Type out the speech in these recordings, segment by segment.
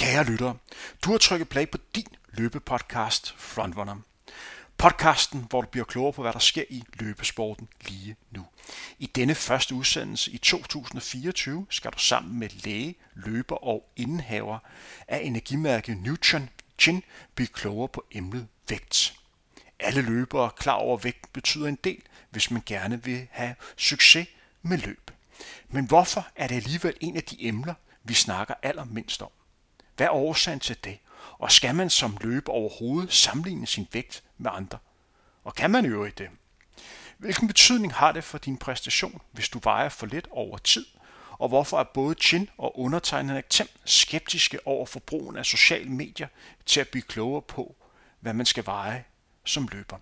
Kære lyttere, du har trykket play på din løbepodcast Frontrunner. Podcasten, hvor du bliver klogere på, hvad der sker i løbesporten lige nu. I denne første udsendelse i 2024 skal du sammen med læge, løber og indehaver af energimærket Nutron Gin blive klogere på emnet vægt. Alle løbere er klar over, at vægt betyder en del, hvis man gerne vil have succes med løb. Men hvorfor er det alligevel en af de emner, vi snakker allermindst om? Hvad er årsagen til det? Og skal man som løber overhovedet sammenligne sin vægt med andre? Og kan man øve i det? Hvilken betydning har det for din præstation, hvis du vejer for lidt over tid? Og hvorfor er både Chin og undertegnet Actem skeptiske over for brugen af sociale medier til at blive klogere på, hvad man skal veje som løber?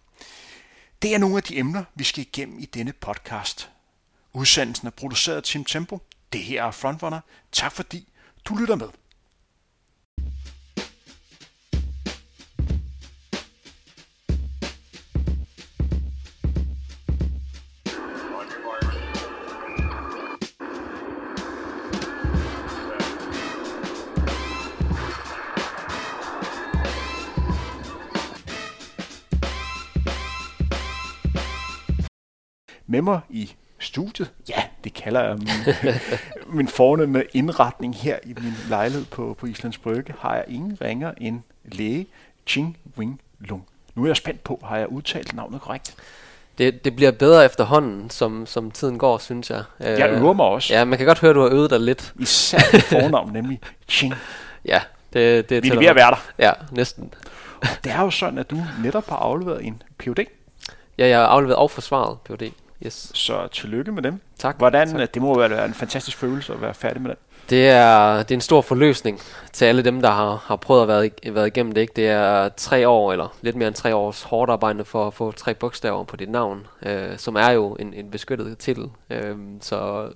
Det er nogle af de emner, vi skal igennem i denne podcast. Udsendelsen er produceret af Tim Tempo. Det her er Frontrunner. Tak fordi du lytter med. Med mig i studiet, ja, det kalder jeg min, min fornemme indretning her i min lejlighed på, på Islands Brygge, har jeg ingen ringer end læge Ching Wing Lung. Nu er jeg spændt på, har jeg udtalt navnet korrekt? Det, det bliver bedre efterhånden, som, som tiden går, synes jeg. Jeg øver mig også. Ja, man kan godt høre, at du har øvet dig lidt. Især det fornavn, nemlig Ching. Ja, det, det Vi er ved at være der. Ja, næsten. Og det er jo sådan, at du netop har afleveret en PhD. Ja, jeg har afleveret og forsvaret PhD. Yes. Så tillykke med dem. Tak. Hvordan, tak. det må være en fantastisk følelse at være færdig med den. Det er, det er en stor forløsning til alle dem, der har, har prøvet at være, været igennem det. Ikke? Det er tre år, eller lidt mere end tre års hårdt arbejde for at få tre bogstaver på dit navn, øh, som er jo en, en beskyttet titel. Øh, så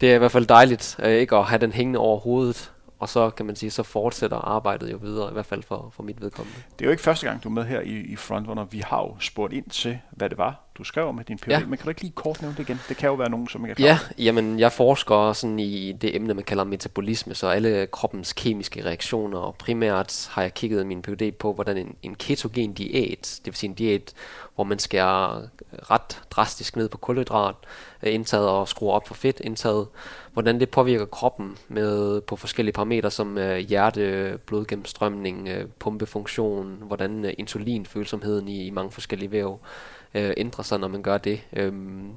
det er i hvert fald dejligt øh, ikke at have den hængende over hovedet, og så kan man sige, så fortsætter arbejdet jo videre, i hvert fald for, for mit vedkommende. Det er jo ikke første gang, du er med her i, i Frontrunner. Vi har jo spurgt ind til, hvad det var, du skrev med din PhD. Ja. Men kan du ikke lige kort nævne det igen? Det kan jo være nogen, som ikke er klar. Ja, jamen jeg forsker sådan i det emne, man kalder metabolisme, så alle kroppens kemiske reaktioner, og primært har jeg kigget min PhD på, hvordan en, en ketogen diæt, det vil sige en diæt, hvor man skærer øh, ret drastisk ned på kulhydrat øh, indtaget og skruer op for fedt indtaget, hvordan det påvirker kroppen med på forskellige parametre som øh, hjerte, blodgennemstrømning, øh, pumpefunktion, hvordan øh, insulinfølsomheden i, i mange forskellige væv øh, ændrer sig, når man gør det. Øhm,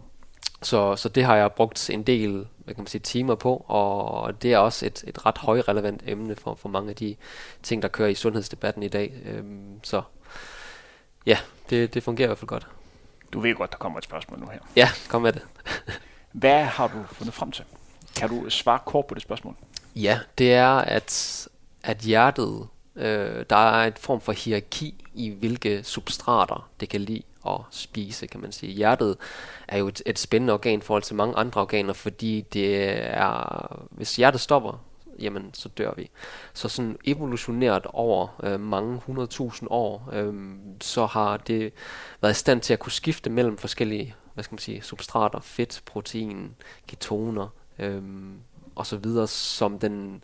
så, så det har jeg brugt en del hvad kan man sige, timer på, og det er også et, et ret højrelevant emne for, for mange af de ting, der kører i sundhedsdebatten i dag. Øhm, så ja, det, det fungerer i hvert fald godt. Du ved godt, der kommer et spørgsmål nu her. Ja, kom med det. Hvad har du fundet frem til? Kan du svare kort på det spørgsmål? Ja, det er, at, at hjertet, øh, der er et form for hierarki i, hvilke substrater det kan lide at spise, kan man sige. Hjertet er jo et, et spændende organ i forhold til mange andre organer, fordi det er, hvis hjertet stopper, jamen så dør vi. Så sådan evolutionært over øh, mange hundredtusind år, øh, så har det været i stand til at kunne skifte mellem forskellige hvad skal man sige, substrater, fedt, protein, ketoner øh, og så videre, som, den,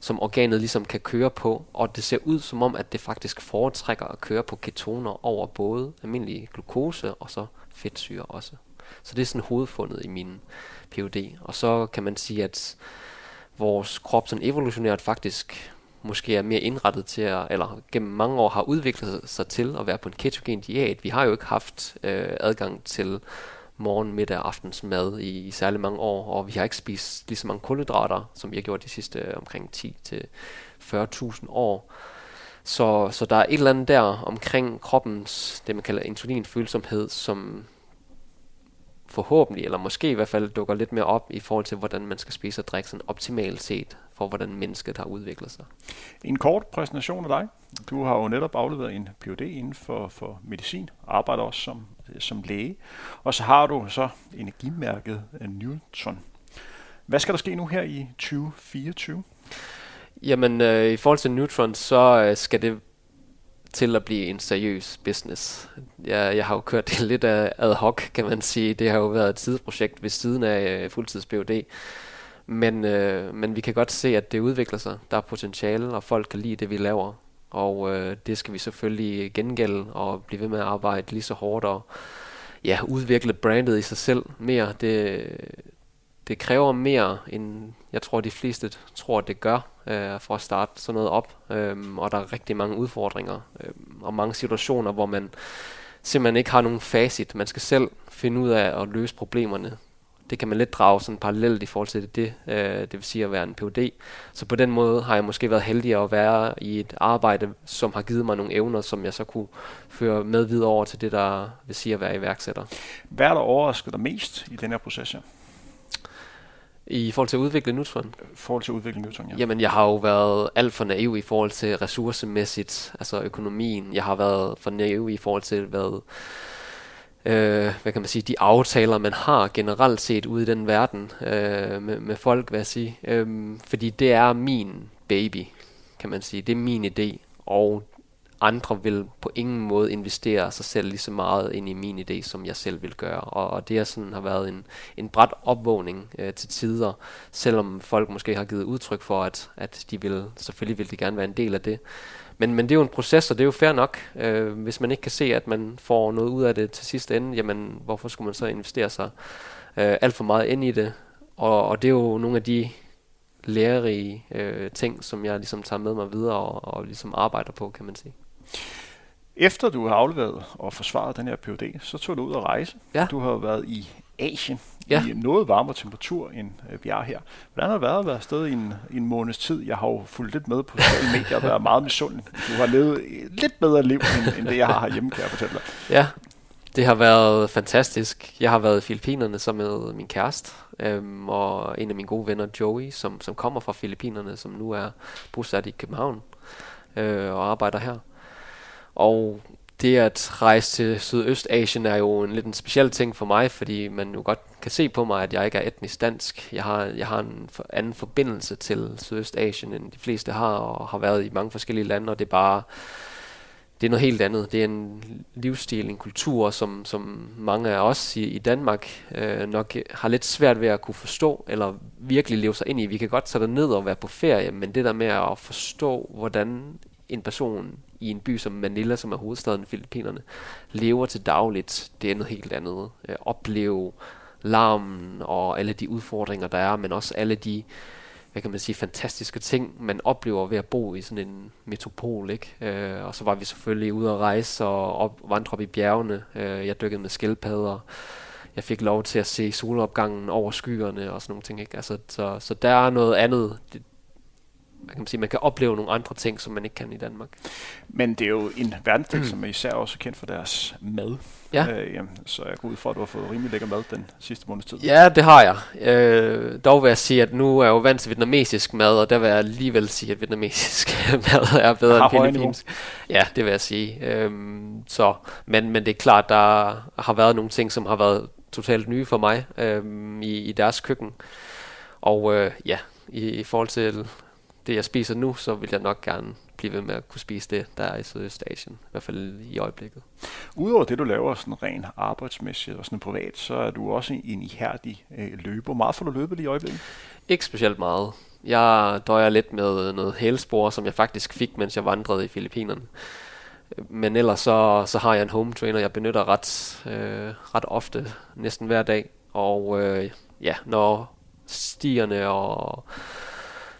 som organet ligesom kan køre på. Og det ser ud som om, at det faktisk foretrækker at køre på ketoner over både almindelig glukose og så fedtsyre også. Så det er sådan hovedfundet i min PhD. Og så kan man sige, at vores krop sådan evolutionært faktisk måske er mere indrettet til at, eller gennem mange år har udviklet sig til at være på en ketogen diæt. Vi har jo ikke haft øh, adgang til morgen, middag og aftensmad i, i særlig mange år, og vi har ikke spist lige så mange kulhydrater, som vi har gjort de sidste øh, omkring 10 til 40.000 år. Så, så der er et eller andet der omkring kroppens, det man kalder insulinfølsomhed, som forhåbentlig, eller måske i hvert fald dukker lidt mere op i forhold til, hvordan man skal spise og drikke sådan optimalt set, for hvordan mennesket har udviklet sig. En kort præsentation af dig. Du har jo netop afleveret en Ph.D. inden for, for medicin, arbejder også som, som læge, og så har du så energimærket Newton. Hvad skal der ske nu her i 2024? Jamen, øh, i forhold til Neutron, så øh, skal det til at blive en seriøs business. Jeg, jeg har jo kørt det lidt af ad hoc, kan man sige. Det har jo været et sideprojekt ved siden af øh, fuldtids PhD. Men, øh, men vi kan godt se, at det udvikler sig. Der er potentiale, og folk kan lide det, vi laver. Og øh, det skal vi selvfølgelig gengælde og blive ved med at arbejde lige så hårdt og ja, udvikle brandet i sig selv mere. Det, det kræver mere, end jeg tror, de fleste tror, det gør, øh, for at starte sådan noget op. Øh, og der er rigtig mange udfordringer øh, og mange situationer, hvor man simpelthen ikke har nogen facit. Man skal selv finde ud af at løse problemerne det kan man lidt drage sådan parallelt i forhold til det, øh, det vil sige at være en PhD. Så på den måde har jeg måske været heldig at være i et arbejde, som har givet mig nogle evner, som jeg så kunne føre med videre over til det, der vil sige at være iværksætter. Hvad er der overrasket dig mest i den her proces? I forhold til at udvikle Neutron? I forhold til at udvikle Neutron, ja. Jamen, jeg har jo været alt for naiv i forhold til ressourcemæssigt, altså økonomien. Jeg har været for naiv i forhold til, hvad øh, hvad kan man sige, de aftaler, man har generelt set ude i den verden øh, med, med folk, hvad jeg sige. Øh, fordi det er min baby, kan man sige. Det er min idé, og andre vil på ingen måde investere sig selv lige så meget ind i min idé, som jeg selv vil gøre. Og, og det er sådan har været en, en bræt opvågning øh, til tider, selvom folk måske har givet udtryk for, at, at de vil, selvfølgelig vil de gerne være en del af det. Men, men det er jo en proces, og det er jo fair nok. Øh, hvis man ikke kan se, at man får noget ud af det til sidste ende, jamen hvorfor skulle man så investere sig øh, alt for meget ind i det? Og, og det er jo nogle af de lærerige øh, ting, som jeg ligesom tager med mig videre og, og ligesom arbejder på, kan man sige. Efter du har afleveret og forsvaret den her PhD, så tog du ud at rejse. Ja. Du har været i Asien ja. i noget varmere temperatur, end øh, vi er her. Hvordan har det været at være afsted i en, i en måneds tid? Jeg har jo fulgt lidt med på sociale medier og været meget misundelig. Du har levet et lidt bedre liv, end, end det jeg har herhjemme, kan jeg fortælle dig. Ja, det har været fantastisk. Jeg har været i Filippinerne som med min kæreste, øhm, og en af mine gode venner, Joey, som, som kommer fra Filippinerne, som nu er bosat i København øh, og arbejder her. Og det at rejse til Sydøstasien er jo en lidt en speciel ting for mig, fordi man jo godt kan se på mig, at jeg ikke er etnisk dansk. Jeg har, jeg har en for, anden forbindelse til Sydøstasien, end de fleste har, og har været i mange forskellige lande, og det er bare det er noget helt andet. Det er en livsstil, en kultur, som, som mange af os i, i Danmark øh, nok har lidt svært ved at kunne forstå, eller virkelig leve sig ind i. Vi kan godt tage ned og være på ferie, men det der med at forstå, hvordan en person i en by som Manila, som er hovedstaden i Filippinerne, lever til dagligt, det er noget helt andet. Øh, opleve larmen og alle de udfordringer, der er, men også alle de hvad kan man sige, fantastiske ting, man oplever ved at bo i sådan en metropol, ikke? Øh, og så var vi selvfølgelig ude at rejse og op, vandre op i bjergene. Øh, jeg dykkede med skildpadder. Jeg fik lov til at se solopgangen over skyerne og sådan nogle ting, ikke? Altså, så, så der er noget andet. Det, man kan sige, man kan opleve nogle andre ting, som man ikke kan i Danmark. Men det er jo en verdensdel, mm. som er især også kendt for deres mad. Ja. Øh, jamen, så jeg går ud fra, at du har fået rimelig lækker mad den sidste måneds tid. Ja, det har jeg. Øh, dog vil jeg sige, at nu er jeg jo vant til vietnamesisk mad, og der vil jeg alligevel sige, at vietnamesisk mad er bedre end filippinsk. Ja, det vil jeg sige. Øh, så, men, men det er klart, der har været nogle ting, som har været totalt nye for mig øh, i, i deres køkken. Og øh, ja, i, i forhold til det, jeg spiser nu, så vil jeg nok gerne blive ved med at kunne spise det, der er i Sydøstasien, i hvert fald i øjeblikket. Udover det, du laver sådan rent arbejdsmæssigt og sådan privat, så er du også en ihærdig øh, løber. Meget får du løbet lige i øjeblikket? Ikke specielt meget. Jeg døjer lidt med noget hælspor, som jeg faktisk fik, mens jeg vandrede i Filippinerne. Men ellers så, så har jeg en home trainer, jeg benytter ret, øh, ret ofte, næsten hver dag. Og øh, ja, når stierne og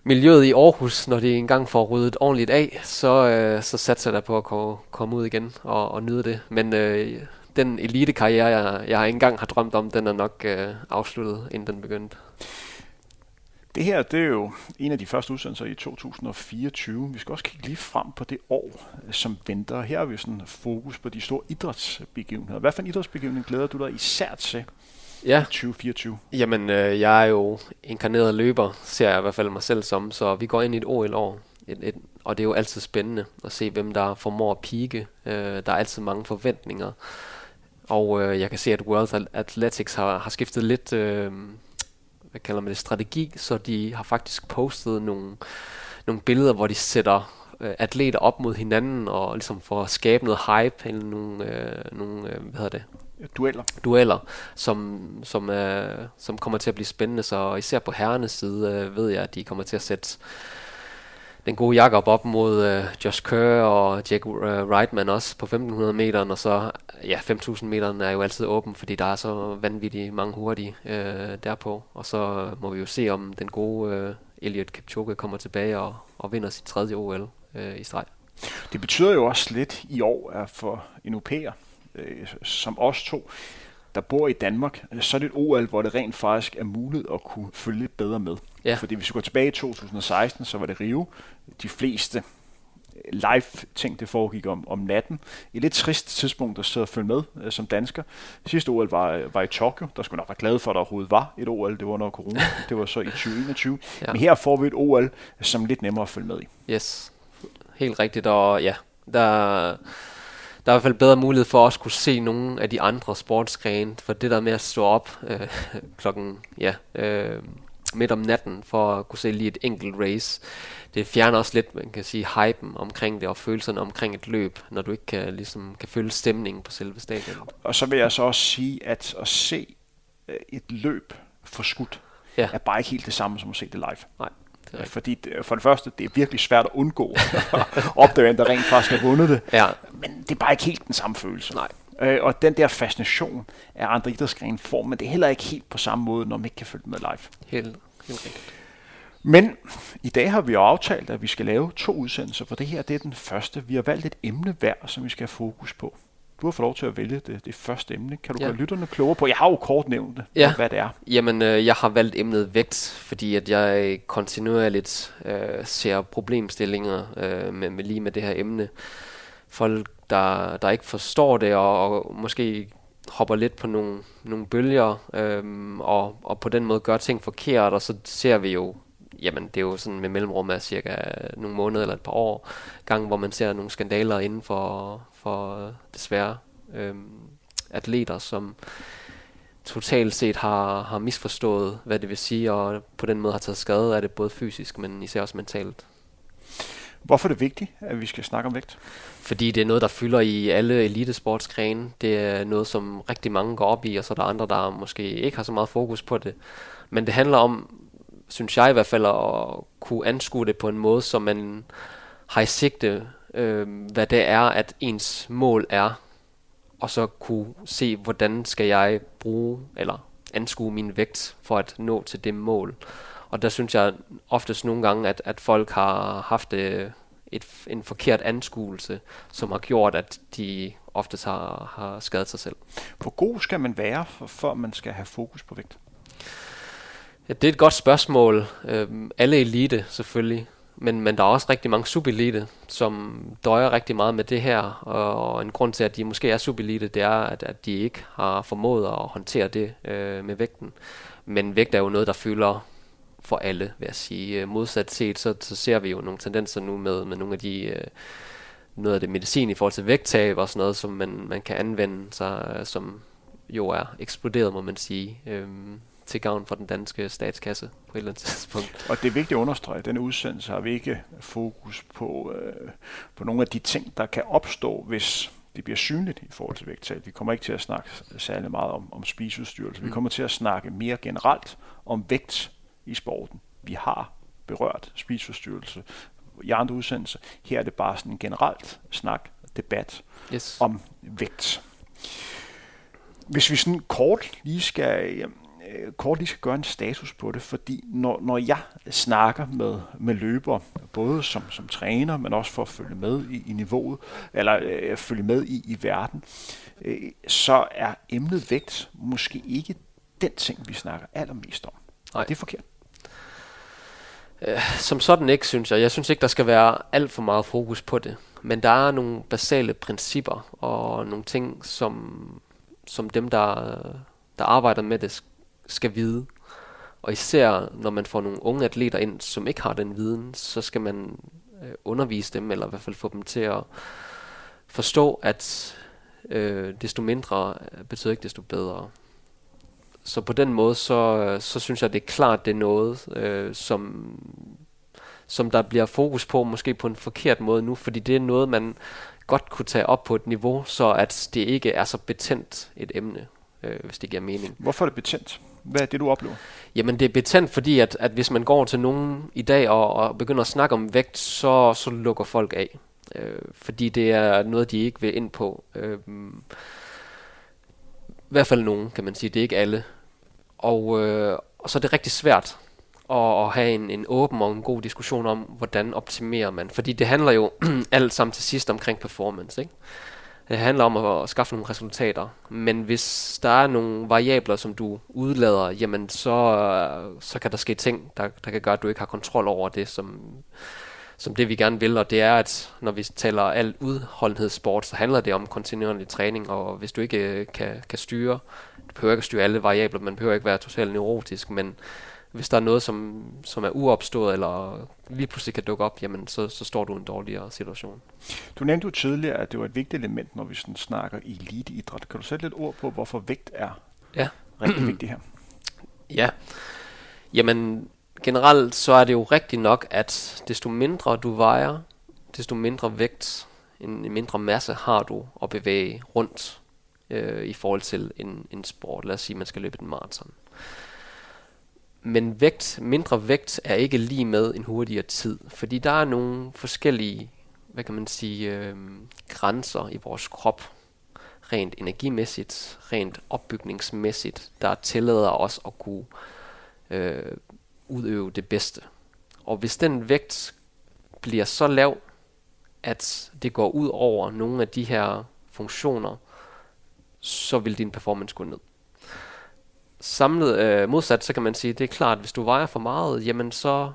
miljøet i Aarhus, når de engang får ryddet ordentligt af, så, øh, så satser jeg på at komme, komme ud igen og, og nyde det. Men øh, den elitekarriere, jeg, jeg engang har drømt om, den er nok øh, afsluttet, inden den begyndte. Det her, det er jo en af de første udsendelser i 2024. Vi skal også kigge lige frem på det år, øh, som venter. Her har vi sådan fokus på de store idrætsbegivenheder. Hvad for en idrætsbegivenhed glæder du dig især til ja. 2024? Jamen, øh, jeg er jo inkarneret løber, ser jeg i hvert fald mig selv som, så vi går ind i et OL-år. Et, et, og det er jo altid spændende at se, hvem der formår at pike. Øh, der er altid mange forventninger. Og øh, jeg kan se, at World Athletics har, har skiftet lidt, øh, hvad kalder man det, strategi, så de har faktisk postet nogle, nogle billeder, hvor de sætter øh, atleter op mod hinanden, og ligesom for at skabe noget hype, eller nogle, øh, nogle øh, hvad hedder det, dueller, dueller som, som, øh, som kommer til at blive spændende. Så især på herrenes side øh, ved jeg, at de kommer til at sætte den gode Jakob op mod øh, Josh Kerr og Jack øh, Reitman også på 1500 meter, og så ja, 5000 meter er jo altid åben, fordi der er så vanvittigt mange hurtige øh, derpå. Og så må vi jo se, om den gode øh, Elliot Kipchoge kommer tilbage og, og vinder sit tredje OL øh, i streg. Det betyder jo også lidt i år at for en UP'er, øh, som os to, der bor i Danmark, så er det et OL, hvor det rent faktisk er muligt at kunne følge lidt bedre med. Ja. Fordi hvis vi går tilbage i 2016, så var det Rio. De fleste live ting, det foregik om, om natten. Et lidt trist tidspunkt at sidde og følge med øh, som dansker. Sidste OL var, var i Tokyo. Der skulle nok være glade for, at der overhovedet var et OL. Det var under corona. Det var så i 2021. ja. Men her får vi et OL, som er lidt nemmere at følge med i. Yes, helt rigtigt. Og ja, der der er i hvert fald bedre mulighed for at kunne se nogle af de andre sportsgrene, for det der med at stå op øh, klokken ja, øh, midt om natten for at kunne se lige et enkelt race, det fjerner også lidt, man kan sige, hypen omkring det og følelserne omkring et løb, når du ikke kan, ligesom, kan føle stemningen på selve stadion. Og så vil jeg så også sige, at at se øh, et løb forskudt, ja. er bare ikke helt det samme som at se det live. Nej. Det er Fordi for det første, det er virkelig svært at undgå at opdage, at der rent faktisk har vundet det. Ja. Men det er bare ikke helt den samme følelse. Nej. Øh, og den der fascination af andre idrætsgrene får, men det er heller ikke helt på samme måde, når man ikke kan følge med live. Helt, helt rigtigt. Men i dag har vi jo aftalt, at vi skal lave to udsendelser, for det her det er den første. Vi har valgt et emne hver, som vi skal have fokus på. Du har fået lov til at vælge det, det første emne. Kan du ja. gøre lytterne klogere på? Jeg har jo kort nævnt det, ja. hvad det er. Jamen, øh, jeg har valgt emnet vægt, fordi at jeg kontinuerligt øh, ser problemstillinger øh, med, med lige med det her emne. Folk, der, der ikke forstår det, og, og måske hopper lidt på nogle, nogle bølger, øh, og, og på den måde gør ting forkert, og så ser vi jo jamen det er jo sådan med mellemrum af cirka nogle måneder eller et par år gang, hvor man ser nogle skandaler inden for, for desværre øhm, atleter, som totalt set har, har misforstået, hvad det vil sige, og på den måde har taget skade af det både fysisk, men især også mentalt. Hvorfor er det vigtigt, at vi skal snakke om vægt? Fordi det er noget, der fylder i alle elitesportsgrene. Det er noget, som rigtig mange går op i, og så er der andre, der måske ikke har så meget fokus på det. Men det handler om, synes jeg i hvert fald, at kunne anskue det på en måde, så man har i sigte, øh, hvad det er, at ens mål er, og så kunne se, hvordan skal jeg bruge eller anskue min vægt for at nå til det mål. Og der synes jeg oftest nogle gange, at, at folk har haft øh, et, en forkert anskuelse, som har gjort, at de oftest har, har skadet sig selv. Hvor god skal man være, for, for man skal have fokus på vægt? Ja, det er et godt spørgsmål. Øhm, alle elite selvfølgelig, men, men der er også rigtig mange subelite, som døjer rigtig meget med det her, og en grund til, at de måske er subelite, det er, at, at de ikke har formået at håndtere det øh, med vægten. Men vægt er jo noget, der fylder for alle, vil jeg sige. Øh, modsat set, så, så ser vi jo nogle tendenser nu med, med nogle af de... Øh, noget af det medicin i forhold til vægttab og sådan noget, som man, man kan anvende sig, øh, som jo er eksploderet, må man sige. Øhm, til gavn for den danske statskasse på et eller andet tidspunkt. Og det er vigtigt at understrege, at denne udsendelse har vi ikke fokus på, øh, på nogle af de ting, der kan opstå, hvis det bliver synligt i forhold til vægttab. Vi kommer ikke til at snakke særlig meget om, om spiseudstyrelse. Mm. Vi kommer til at snakke mere generelt om vægt i sporten. Vi har berørt spiseudstyrelse i andre udsendelser. Her er det bare sådan en generelt snak, debat yes. om vægt. Hvis vi sådan kort lige skal øh, kort lige skal gøre en status på det, fordi når, når jeg snakker med, med løber, både som, som træner, men også for at følge med i, i niveauet, eller øh, følge med i, i verden, øh, så er emnet vægt måske ikke den ting, vi snakker allermest om. Nej. Det er forkert. Øh, som sådan ikke, synes jeg. Jeg synes ikke, der skal være alt for meget fokus på det. Men der er nogle basale principper og nogle ting, som, som dem, der, der arbejder med det, skal vide. Og især når man får nogle unge atleter ind, som ikke har den viden, så skal man øh, undervise dem, eller i hvert fald få dem til at forstå, at øh, desto mindre øh, betyder ikke desto bedre. Så på den måde, så, øh, så synes jeg, det er klart, det er noget, øh, som, som der bliver fokus på, måske på en forkert måde nu, fordi det er noget, man godt kunne tage op på et niveau, så at det ikke er så betændt et emne, øh, hvis det giver mening. Hvorfor er det betændt? Hvad er det, du oplever? Jamen det er betændt, fordi at, at hvis man går til nogen i dag og, og begynder at snakke om vægt, så, så lukker folk af. Øh, fordi det er noget, de ikke vil ind på. Øh, I hvert fald nogen, kan man sige. Det er ikke alle. Og, øh, og så er det rigtig svært at, at have en, en åben og en god diskussion om, hvordan optimerer man. Fordi det handler jo alt sammen til sidst omkring performance. Ikke? Det handler om at, at skaffe nogle resultater. Men hvis der er nogle variabler, som du udlader, jamen så, øh, så kan der ske ting, der, der kan gøre, at du ikke har kontrol over det, som, som det vi gerne vil. Og det er, at når vi taler alt udholdenhedssport, så handler det om kontinuerlig træning. Og hvis du ikke øh, kan, kan styre, du behøver ikke at styre alle variabler, man behøver ikke være totalt neurotisk, men hvis der er noget, som, som er uopstået, eller lige pludselig kan dukke op, jamen så, så står du i en dårligere situation. Du nævnte jo tidligere, at det var et vigtigt element, når vi sådan snakker eliteidræt. Kan du sætte lidt ord på, hvorfor vægt er ja. rigtig vigtigt her? Ja. Jamen, generelt så er det jo rigtigt nok, at desto mindre du vejer, desto mindre vægt, en mindre masse har du at bevæge rundt øh, i forhold til en, en sport. Lad os sige, at man skal løbe en maraton. Men vægt, mindre vægt er ikke lige med en hurtigere tid, fordi der er nogle forskellige, hvad kan man sige, øh, grænser i vores krop, rent energimæssigt, rent opbygningsmæssigt, der tillader os at kunne øh, udøve det bedste. Og hvis den vægt bliver så lav, at det går ud over nogle af de her funktioner, så vil din performance gå ned samlet øh, modsat, så kan man sige, det er klart, at hvis du vejer for meget, jamen så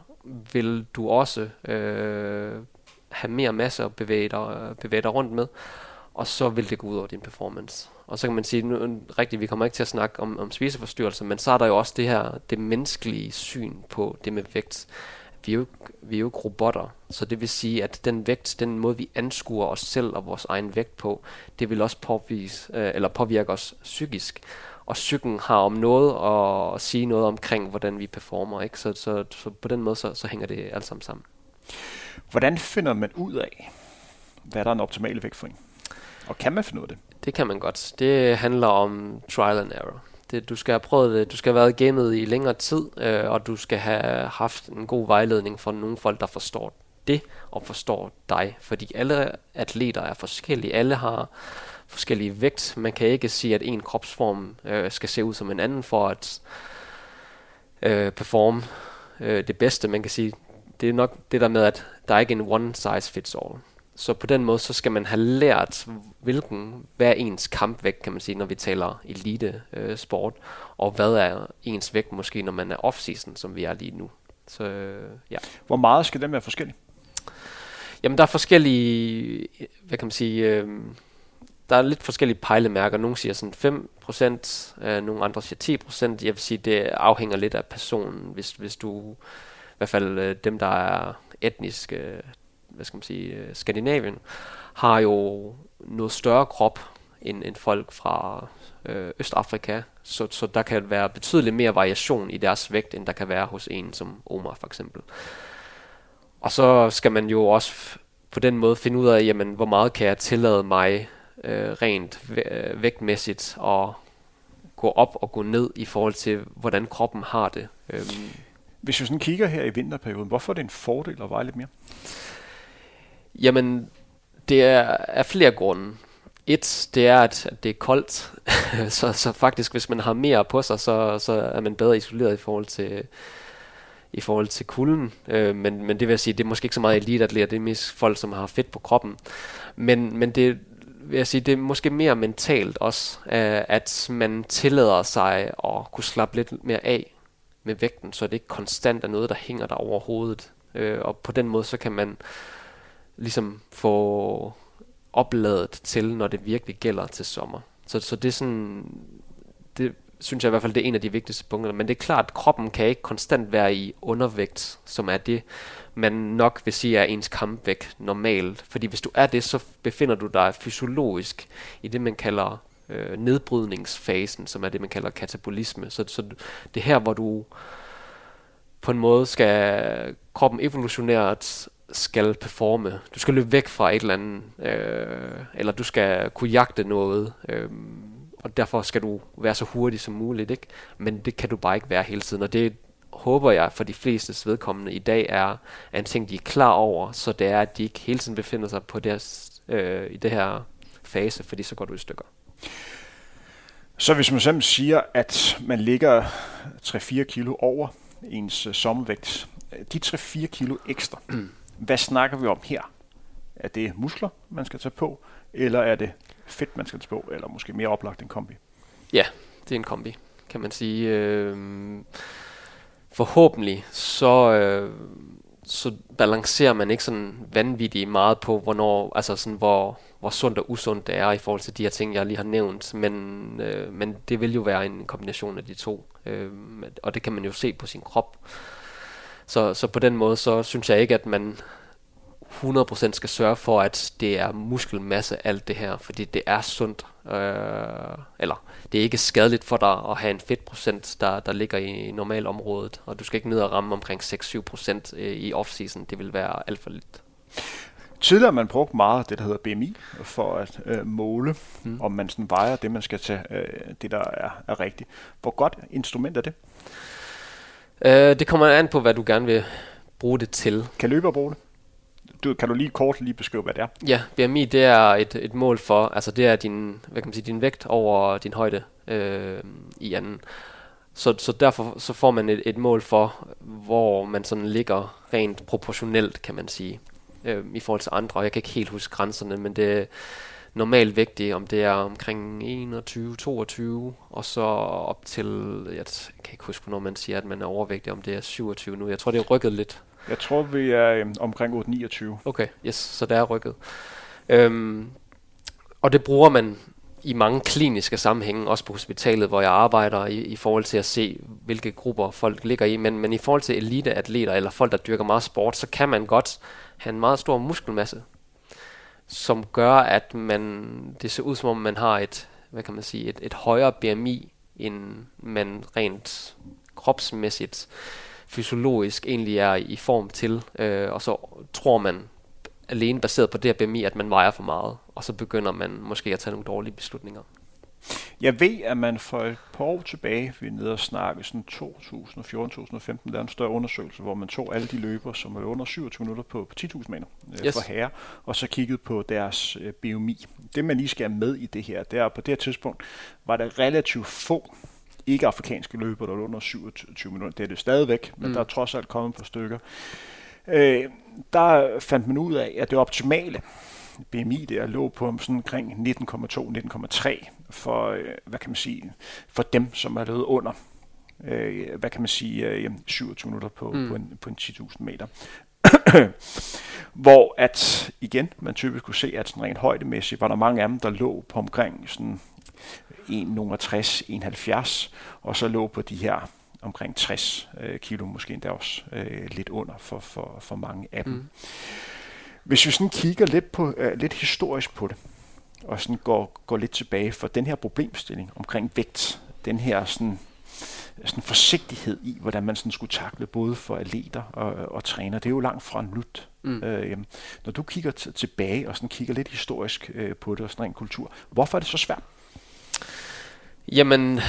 vil du også øh, have mere masse at bevæge dig, øh, bevæge dig rundt med, og så vil det gå ud over din performance. Og så kan man sige, nu, rigtigt, vi kommer ikke til at snakke om, om spiseforstyrrelser, men så er der jo også det her, det menneskelige syn på det med vægt. Vi er, jo, vi er jo ikke robotter, så det vil sige, at den vægt, den måde vi anskuer os selv og vores egen vægt på, det vil også påvise, øh, eller påvirke os psykisk og psyken har om noget at sige noget omkring, hvordan vi performer. Ikke? Så, så, så på den måde, så, så hænger det alt sammen sammen. Hvordan finder man ud af, hvad der er en optimal vægt for en? Og kan man finde ud af det? Det kan man godt. Det handler om trial and error. Det, du skal have prøvet det. Du skal have været gamet i længere tid, øh, og du skal have haft en god vejledning fra nogle folk, der forstår det og forstår dig. Fordi alle atleter er forskellige. Alle har forskellige vægt. Man kan ikke sige, at en kropsform øh, skal se ud som en anden for at øh, performe øh, det bedste. Man kan sige, det er nok det der med, at der er ikke en one size fits all. Så på den måde, så skal man have lært, hvilken, hvad er ens kampvægt, kan man sige, når vi taler elite øh, sport, og hvad er ens vægt måske, når man er off-season, som vi er lige nu. Så, øh, ja. Hvor meget skal den være forskellig? Jamen, der er forskellige, hvad kan man sige, øh, der er lidt forskellige pejlemærker. Nogle siger sådan 5%, øh, nogle andre siger 10%. Jeg vil sige, det afhænger lidt af personen. Hvis, hvis du, i hvert fald øh, dem, der er etniske, øh, hvad skal man sige, øh, Skandinavien, har jo noget større krop end, end folk fra øh, Østafrika. Så, så der kan være betydeligt mere variation i deres vægt, end der kan være hos en som Omar for eksempel. Og så skal man jo også på den måde finde ud af, jamen, hvor meget kan jeg tillade mig øh, rent øh, vægtmæssigt og gå op og gå ned i forhold til, hvordan kroppen har det. Øhm. Hvis vi sådan kigger her i vinterperioden, hvorfor er det en fordel at veje lidt mere? Jamen, det er af flere grunde. Et, det er, at, det er koldt, så, så faktisk, hvis man har mere på sig, så, så er man bedre isoleret i forhold til, i forhold til kulden. Øh, men, men det vil jeg sige, det er måske ikke så meget eliteatleter, det er mest folk, som har fedt på kroppen. Men, men det, vil jeg sige, det er måske mere mentalt også, øh, at man tillader sig at kunne slappe lidt mere af med vægten, så det ikke konstant er noget, der hænger der over hovedet. Øh, og på den måde, så kan man ligesom få opladet til, når det virkelig gælder til sommer. Så, så det er sådan, det synes jeg i hvert fald, det er en af de vigtigste punkter. Men det er klart, at kroppen kan ikke konstant være i undervægt, som er det, man nok vil sige er ens kampvægt normalt. Fordi hvis du er det, så befinder du dig fysiologisk i det, man kalder øh, nedbrydningsfasen, som er det, man kalder katabolisme. Så, så det er her, hvor du på en måde skal kroppen evolutionært skal performe. Du skal løbe væk fra et eller andet, øh, eller du skal kunne jagte noget, øh, og derfor skal du være så hurtig som muligt, ikke? Men det kan du bare ikke være hele tiden, og det håber jeg for de fleste vedkommende i dag er, er en ting, de er klar over, så det er, at de ikke hele tiden befinder sig på deres, øh, i det her fase, fordi så går du i stykker. Så hvis man simpelthen siger, at man ligger 3-4 kilo over ens øh, sommervægt, de 3-4 kilo ekstra, mm. hvad snakker vi om her? Er det muskler, man skal tage på, eller er det fedt, man skal tage på, eller måske mere oplagt en kombi? Ja, det er en kombi, kan man sige. Øh, forhåbentlig så, øh, så balancerer man ikke sådan vanvittigt meget på, hvornår, altså sådan, hvor, hvor sundt og usundt det er i forhold til de her ting, jeg lige har nævnt. Men, øh, men det vil jo være en kombination af de to. Øh, og det kan man jo se på sin krop. Så, så på den måde, så synes jeg ikke, at man 100% skal sørge for, at det er muskelmasse, alt det her, fordi det er sundt. Øh, eller det er ikke skadeligt for dig at have en fedtprocent, der, der ligger i normalområdet, og du skal ikke ned og ramme omkring 6-7% øh, i off-season. Det vil være alt for lidt. Tidligere man brugt meget det, der hedder BMI, for at øh, måle, mm. om man sådan vejer det, man skal tage, øh, det der er, er rigtigt. Hvor godt instrument er det? Øh, det kommer an på, hvad du gerne vil bruge det til. Kan løber bruge det? Du, kan du lige kort lige beskrive, hvad det er? Ja, BMI det er et, et mål for, altså det er din, hvad kan man sige, din vægt over din højde øh, i anden. Så, så derfor så får man et, et mål for, hvor man sådan ligger rent proportionelt, kan man sige, øh, i forhold til andre. Jeg kan ikke helt huske grænserne, men det er normalt vægtigt, om det er omkring 21, 22, og så op til, jeg kan ikke huske, når man siger, at man er overvægtig, om det er 27 nu. Jeg tror, det er rykket lidt. Jeg tror, vi er øh, omkring 29. Okay, yes, så det er rykket. Øhm, og det bruger man i mange kliniske sammenhænge, også på hospitalet, hvor jeg arbejder, i, i forhold til at se, hvilke grupper folk ligger i. Men, men i forhold til eliteatleter, eller folk, der dyrker meget sport, så kan man godt have en meget stor muskelmasse, som gør, at man, det ser ud som om, man har et, hvad kan man sige, et, et højere BMI, end man rent kropsmæssigt, fysiologisk egentlig er i form til. Øh, og så tror man alene baseret på det her BMI, at man vejer for meget, og så begynder man måske at tage nogle dårlige beslutninger. Jeg ved, at man for et par år tilbage, vi er nede og snakke sådan 2014-2015, lavede en større undersøgelse, hvor man tog alle de løber, som var under 27 minutter på, på 10.000 meter øh, yes. for herre, og så kiggede på deres øh, BMI. Det man lige skal have med i det her, det er, på det her tidspunkt var der relativt få ikke-afrikanske løber, der under 27 minutter. Det er det stadigvæk, men mm. der er trods alt kommet på stykker. Øh, der fandt man ud af, at det optimale BMI der lå på sådan omkring 19,2-19,3 for, øh, hvad kan man sige, for dem, som er løbet under øh, hvad kan man sige, øh, 27 minutter på, mm. på en, på en 10.000 meter. Hvor at, igen, man typisk kunne se, at sådan rent højdemæssigt var der mange af dem, der lå på omkring sådan 1,60, 1,70, og så lå på de her omkring 60 øh, kilo, måske endda også øh, lidt under for, for, for mange af dem. Mm. Hvis vi sådan kigger lidt, på, uh, lidt historisk på det, og sådan går, går lidt tilbage for den her problemstilling omkring vægt, den her sådan, sådan forsigtighed i, hvordan man sådan skulle takle både for atleter og, og træner, det er jo langt fra nyt. Mm. Øh, når du kigger tilbage og sådan kigger lidt historisk øh, på det og sådan en kultur, hvorfor er det så svært? Jamen,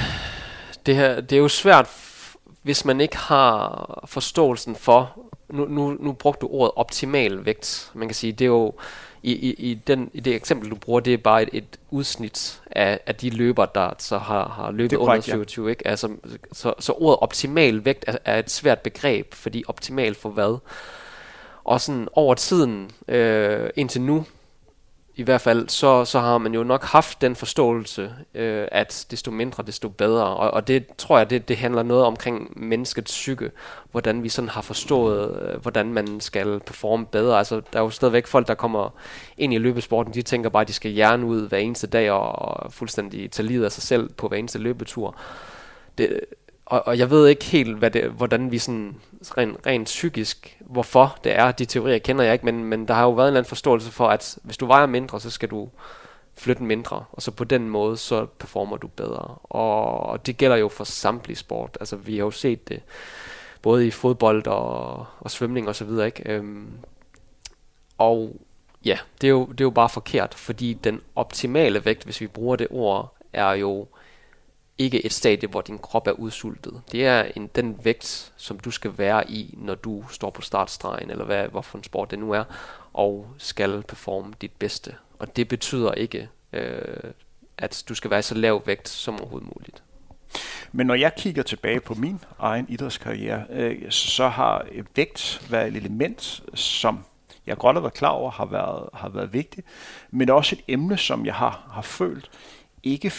det, her, det er jo svært, hvis man ikke har forståelsen for, nu, nu, nu brugte du ordet optimal vægt. Man kan sige, det er jo, i, i, i, den, i det eksempel, du bruger, det er bare et, et udsnit af, af de løber, der så har, har løbet under 27. Ja. Ikke? Altså, så, så ordet optimal vægt er, er et svært begreb, fordi optimal for hvad? Og sådan over tiden, øh, indtil nu, i hvert fald, så, så har man jo nok haft den forståelse, øh, at desto mindre, desto bedre. Og, og det tror jeg, det, det handler noget omkring menneskets psyke, hvordan vi sådan har forstået, øh, hvordan man skal performe bedre. Altså, der er jo stadigvæk folk, der kommer ind i løbesporten, de tænker bare, at de skal hjerne ud hver eneste dag og, og fuldstændig tage livet af sig selv på hver eneste løbetur. Det, og, og jeg ved ikke helt, hvad det, hvordan vi sådan rent, rent psykisk, hvorfor det er, de teorier kender jeg ikke, men, men der har jo været en eller anden forståelse for, at hvis du vejer mindre, så skal du flytte mindre, og så på den måde, så performer du bedre. Og, og det gælder jo for samtlige sport. Altså, vi har jo set det både i fodbold og, og svømning og så videre, ikke? Øhm, og ja, det er, jo, det er jo bare forkert, fordi den optimale vægt, hvis vi bruger det ord, er jo ikke et stadie, hvor din krop er udsultet. Det er en, den vægt, som du skal være i, når du står på startstregen, eller hvad, hvorfor en sport det nu er, og skal performe dit bedste. Og det betyder ikke, øh, at du skal være i så lav vægt som overhovedet muligt. Men når jeg kigger tilbage på min egen idrætskarriere, øh, så har vægt været et element, som jeg godt har været klar over har været, har været vigtigt, men også et emne, som jeg har, har følt ikke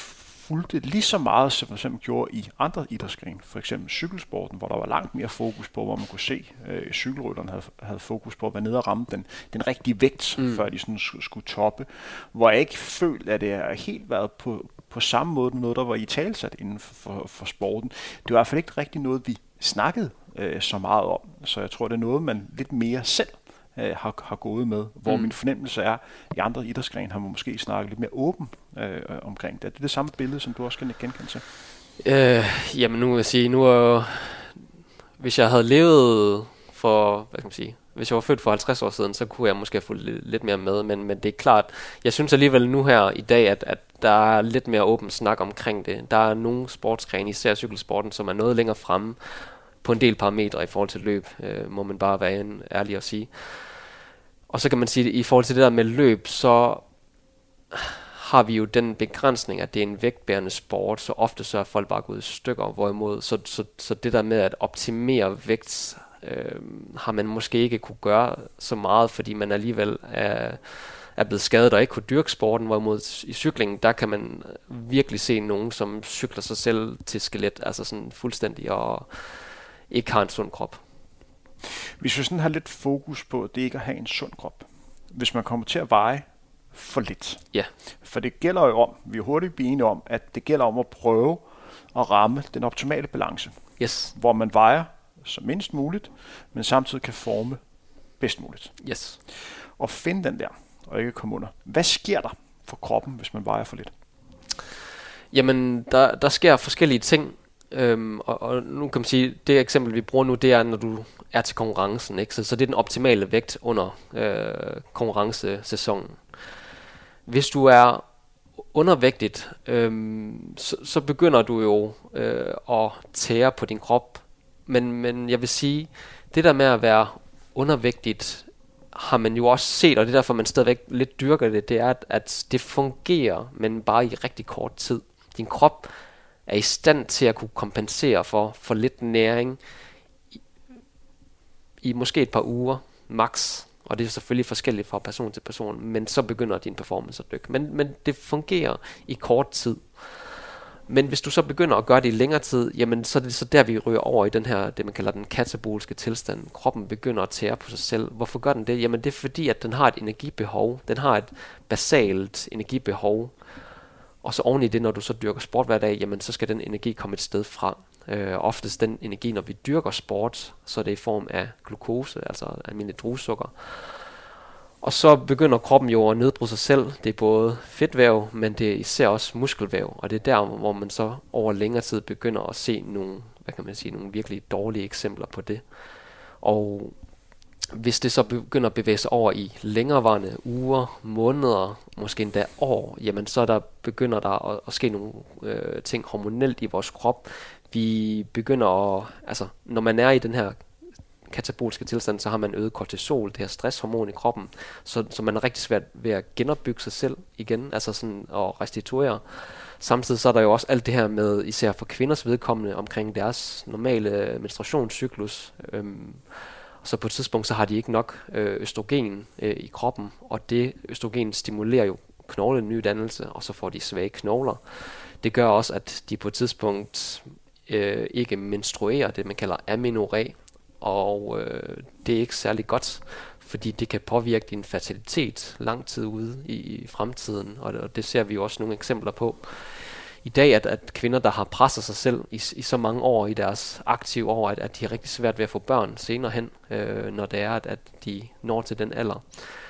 fulgte lige så meget, som for eksempel gjorde i andre idrætsgrene. For eksempel cykelsporten, hvor der var langt mere fokus på, hvor man kunne se, øh, cykelrytterne havde, havde fokus på at være nede og ramme den, den rigtige vægt, mm. før de sådan skulle toppe. Hvor jeg ikke følte, at det har helt været på, på samme måde noget, der var i talsat inden for, for, for sporten. Det var i hvert fald ikke rigtig noget, vi snakkede øh, så meget om. Så jeg tror, det er noget, man lidt mere selv øh, har, har gået med. Hvor mm. min fornemmelse er, at i andre idrætsgrene har man måske snakket lidt mere åben øh, omkring det. Er det det samme billede, som du også kan genkende til? Øh, jamen nu vil jeg sige, nu er hvis jeg havde levet for, hvad kan man sige, hvis jeg var født for 50 år siden, så kunne jeg måske have fulgt lidt, lidt mere med, men, men det er klart, jeg synes alligevel nu her i dag, at, at der er lidt mere åben snak omkring det. Der er nogle sportsgrene, især cykelsporten, som er noget længere fremme, på en del parametre i forhold til løb, øh, må man bare være en ærlig at sige. Og så kan man sige, at i forhold til det der med løb, så har vi jo den begrænsning, at det er en vægtbærende sport, så ofte så er folk bare gået i stykker, hvorimod så, så, så det der med at optimere vægt, øh, har man måske ikke kunne gøre så meget, fordi man alligevel er, er blevet skadet og ikke kunne dyrke sporten, hvorimod i cyklingen, der kan man virkelig se nogen, som cykler sig selv til skelet, altså sådan fuldstændig og ikke har en sund krop. Hvis vi sådan har lidt fokus på, at det ikke at have en sund krop. Hvis man kommer til at veje for lidt. Ja. For det gælder jo om, vi er hurtigt blive enige om, at det gælder om at prøve at ramme den optimale balance. Yes. Hvor man vejer så mindst muligt, men samtidig kan forme bedst muligt. Yes. Og finde den der, og ikke komme under. Hvad sker der for kroppen, hvis man vejer for lidt? Jamen, der, der sker forskellige ting. Øhm, og, og nu kan man sige, det eksempel, vi bruger nu, det er, når du er til konkurrencen. Ikke? Så, så det er den optimale vægt under øh, konkurrencesæsonen. Hvis du er undervægtigt, øhm, så, så begynder du jo øh, at tære på din krop. Men, men jeg vil sige, det der med at være undervægtigt, har man jo også set, og det er derfor, man stadigvæk lidt dyrker det, det er, at, at det fungerer, men bare i rigtig kort tid. Din krop er i stand til at kunne kompensere for, for lidt næring i, i måske et par uger, max. Og det er selvfølgelig forskelligt fra person til person, men så begynder din performance at dykke. Men, men det fungerer i kort tid. Men hvis du så begynder at gøre det i længere tid, jamen så er det så der, vi ryger over i den her, det man kalder den kataboliske tilstand. Kroppen begynder at tære på sig selv. Hvorfor gør den det? Jamen det er fordi, at den har et energibehov. Den har et basalt energibehov, og så oven i det, når du så dyrker sport hver dag, jamen så skal den energi komme et sted fra. Øh, oftest den energi, når vi dyrker sport, så er det i form af glukose, altså almindelig druesukker. Og så begynder kroppen jo at nedbryde sig selv. Det er både fedtvæv, men det er især også muskelvæv. Og det er der, hvor man så over længere tid begynder at se nogle, hvad kan man sige, nogle virkelig dårlige eksempler på det. Og hvis det så begynder at bevæge sig over i længerevarende uger, måneder, måske endda år, jamen så der begynder der at, at ske nogle øh, ting hormonelt i vores krop. Vi begynder at, altså når man er i den her kataboliske tilstand, så har man øget kortisol, det her stresshormon i kroppen, så, så man er rigtig svært ved at genopbygge sig selv igen, altså sådan at restituere. Samtidig så er der jo også alt det her med, især for kvinders vedkommende, omkring deres normale menstruationscyklus. Øhm, så på et tidspunkt, så har de ikke nok øh, østrogen øh, i kroppen, og det østrogen stimulerer jo knoglenydannelse, og så får de svage knogler. Det gør også, at de på et tidspunkt øh, ikke menstruerer, det man kalder amenoré, og øh, det er ikke særlig godt, fordi det kan påvirke din fertilitet lang tid ude i, i fremtiden, og det, og det ser vi jo også nogle eksempler på i dag, at, at kvinder, der har presset sig selv i, i så mange år i deres aktive år, at, at de har rigtig svært ved at få børn senere hen, øh, når det er, at, at de når til den alder.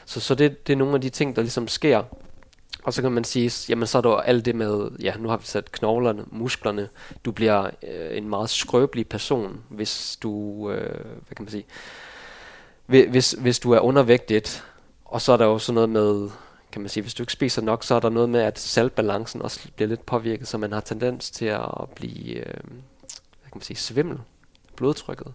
Så, så det, det er nogle af de ting, der ligesom sker. Og så kan man sige, jamen så er der alt det med, ja, nu har vi sat knoglerne, musklerne. Du bliver øh, en meget skrøbelig person, hvis du, øh, hvad kan man sige, hvis, hvis du er undervægtigt. Og så er der jo sådan noget med, kan man sige, hvis du ikke spiser nok, så er der noget med, at saltbalancen også bliver lidt påvirket, så man har tendens til at blive, øh, hvad kan man sige, svimmel, blodtrykket.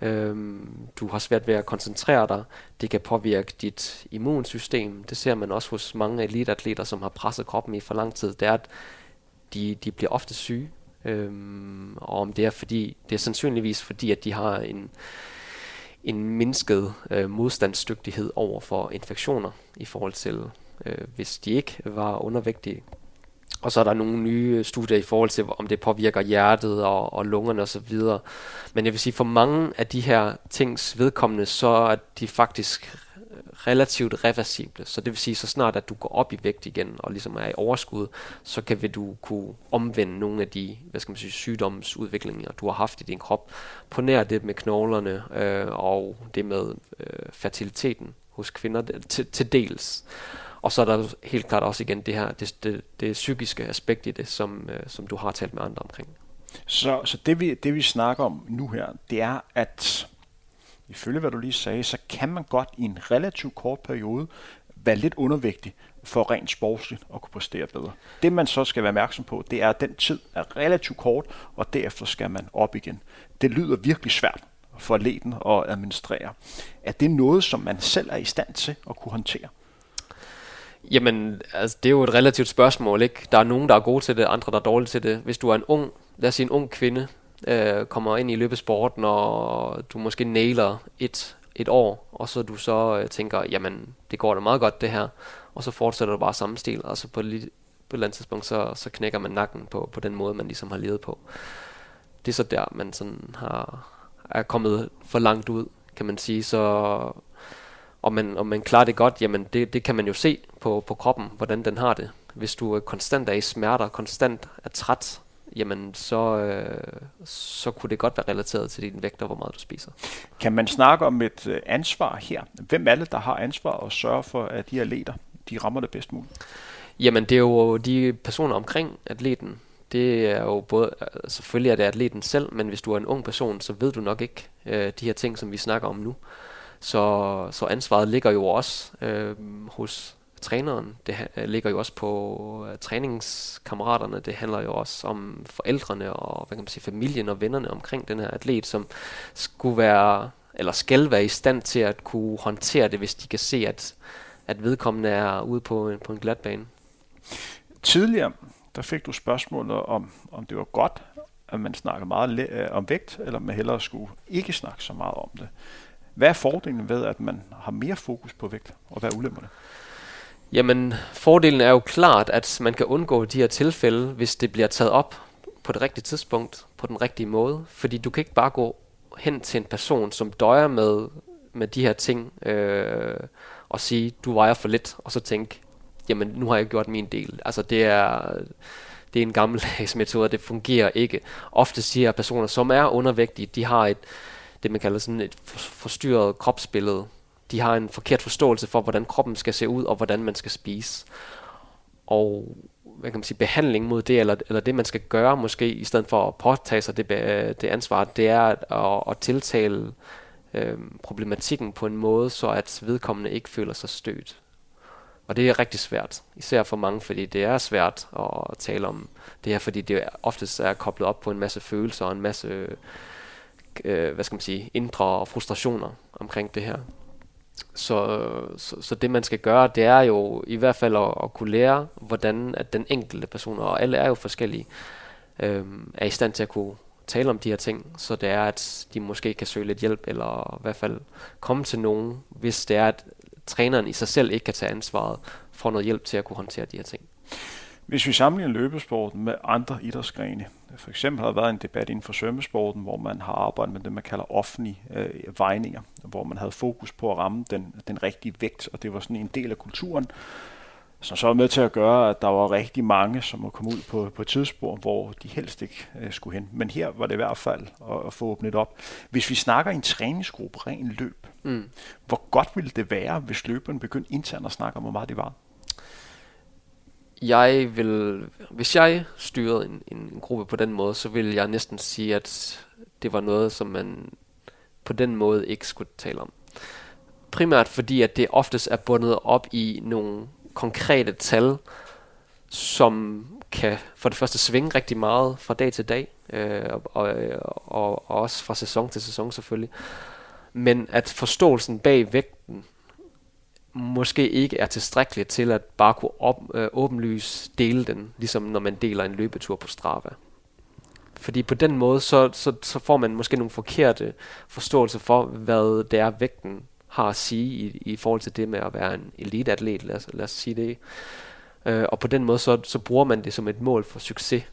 Øh, du har svært ved at koncentrere dig. Det kan påvirke dit immunsystem. Det ser man også hos mange eliteatleter, som har presset kroppen i for lang tid. Det er, at de, de bliver ofte syge. Øhm, og om det er fordi, det er sandsynligvis fordi, at de har en, en mindsket øh, modstandsdygtighed over for infektioner i forhold til, øh, hvis de ikke var undervægtige. Og så er der nogle nye øh, studier i forhold til, om det påvirker hjertet og, og lungerne osv. Men jeg vil sige, for mange af de her tings vedkommende, så er de faktisk relativt reversible. Så det vil sige, så snart at du går op i vægt igen og ligesom er i overskud, så kan vil du kunne omvende nogle af de hvad skal man sige, sygdomsudviklinger, du har haft i din krop. På nær det med knoglerne øh, og det med øh, fertiliteten hos kvinder til, til dels. Og så er der helt klart også igen det her, det, det, det psykiske aspekt i det, som, øh, som du har talt med andre omkring. Så, så det, vi, det vi snakker om nu her, det er, at ifølge hvad du lige sagde, så kan man godt i en relativt kort periode være lidt undervægtig for rent sportsligt at kunne præstere bedre. Det man så skal være opmærksom på, det er, at den tid er relativt kort, og derefter skal man op igen. Det lyder virkelig svært for atleten at administrere. Er det noget, som man selv er i stand til at kunne håndtere? Jamen, altså, det er jo et relativt spørgsmål, ikke? Der er nogen, der er gode til det, andre, der er dårlige til det. Hvis du er en ung, lad os sige en ung kvinde, øh, kommer ind i løbesporten, og du måske nailer et, et år, og så du så øh, tænker, jamen, det går da meget godt det her, og så fortsætter du bare samme stil, og så på, på et eller andet tidspunkt, så, så knækker man nakken på, på den måde, man ligesom har levet på. Det er så der, man sådan har, er kommet for langt ud, kan man sige, så og man, og man klarer det godt, jamen det, det kan man jo se på, på kroppen, hvordan den har det. Hvis du konstant er i smerter, konstant er træt, jamen så, øh, så kunne det godt være relateret til din vægt og hvor meget du spiser. Kan man snakke om et øh, ansvar her? Hvem er det, der har ansvar og sørge for, at de atleter de rammer det bedst muligt? Jamen det er jo de personer omkring atleten. Det er jo både, selvfølgelig er det atleten selv, men hvis du er en ung person, så ved du nok ikke øh, de her ting, som vi snakker om nu. Så, så ansvaret ligger jo også øh, hos træneren. Det øh, ligger jo også på øh, træningskammeraterne. Det handler jo også om forældrene og hvad kan man sige, familien og vennerne omkring den her atlet, som skulle være eller skal være i stand til at kunne håndtere det, hvis de kan se, at, at vedkommende er ude på en, på en glat bane. Tidligere, der fik du spørgsmålet om, om det var godt, at man snakker meget øh, om vægt, eller man hellere skulle ikke snakke så meget om det. Hvad er fordelen ved, at man har mere fokus på vægt, og hvad er ulemperne? Jamen, fordelen er jo klart, at man kan undgå de her tilfælde, hvis det bliver taget op på det rigtige tidspunkt, på den rigtige måde. Fordi du kan ikke bare gå hen til en person, som døjer med, med de her ting, øh, og sige, du vejer for lidt, og så tænke, jamen nu har jeg gjort min del. Altså det er, det er en gammeldags metode, det fungerer ikke. Ofte siger personer, som er undervægtige, de har et, det man kalder sådan et forstyrret kropsbillede. De har en forkert forståelse for, hvordan kroppen skal se ud, og hvordan man skal spise. Og hvad kan man sige, behandling mod det, eller, eller det man skal gøre måske, i stedet for at påtage sig det, det ansvar, det er at, at, at tiltale øh, problematikken på en måde, så at vedkommende ikke føler sig stødt. Og det er rigtig svært, især for mange, fordi det er svært at tale om det her, fordi det oftest er koblet op på en masse følelser og en masse øh, hvad skal man sige, indre frustrationer omkring det her. Så, så, så det man skal gøre, det er jo i hvert fald at, at kunne lære, hvordan at den enkelte person, og alle er jo forskellige, øh, er i stand til at kunne tale om de her ting, så det er, at de måske kan søge lidt hjælp, eller i hvert fald komme til nogen, hvis det er, at træneren i sig selv ikke kan tage ansvaret for noget hjælp til at kunne håndtere de her ting. Hvis vi sammenligner løbesporten med andre idrætsgrene, for eksempel har der været en debat inden for svømmesporten, hvor man har arbejdet med det, man kalder offentlige øh, vejninger, hvor man havde fokus på at ramme den, den rigtige vægt, og det var sådan en del af kulturen, som så var med til at gøre, at der var rigtig mange, som må komme ud på, på et tidsspor, hvor de helst ikke øh, skulle hen. Men her var det i hvert fald at, at få åbnet op. Hvis vi snakker en træningsgruppe, ren løb, mm. hvor godt ville det være, hvis løberen begyndte internt at snakke om, hvor meget det var? Jeg vil, hvis jeg styrede en, en gruppe på den måde, så vil jeg næsten sige, at det var noget, som man på den måde ikke skulle tale om. Primært fordi, at det oftest er bundet op i nogle konkrete tal, som kan for det første svinge rigtig meget fra dag til dag, øh, og, og, og også fra sæson til sæson selvfølgelig. Men at forståelsen bag vægten måske ikke er tilstrækkeligt til at bare kunne op, øh, åbenlyst dele den, ligesom når man deler en løbetur på Strava. Fordi på den måde, så, så, så får man måske nogle forkerte forståelse for, hvad det er, vægten har at sige i, i forhold til det med at være en eliteatlet, lad os, lad os sige det. Øh, og på den måde, så, så bruger man det som et mål for succes.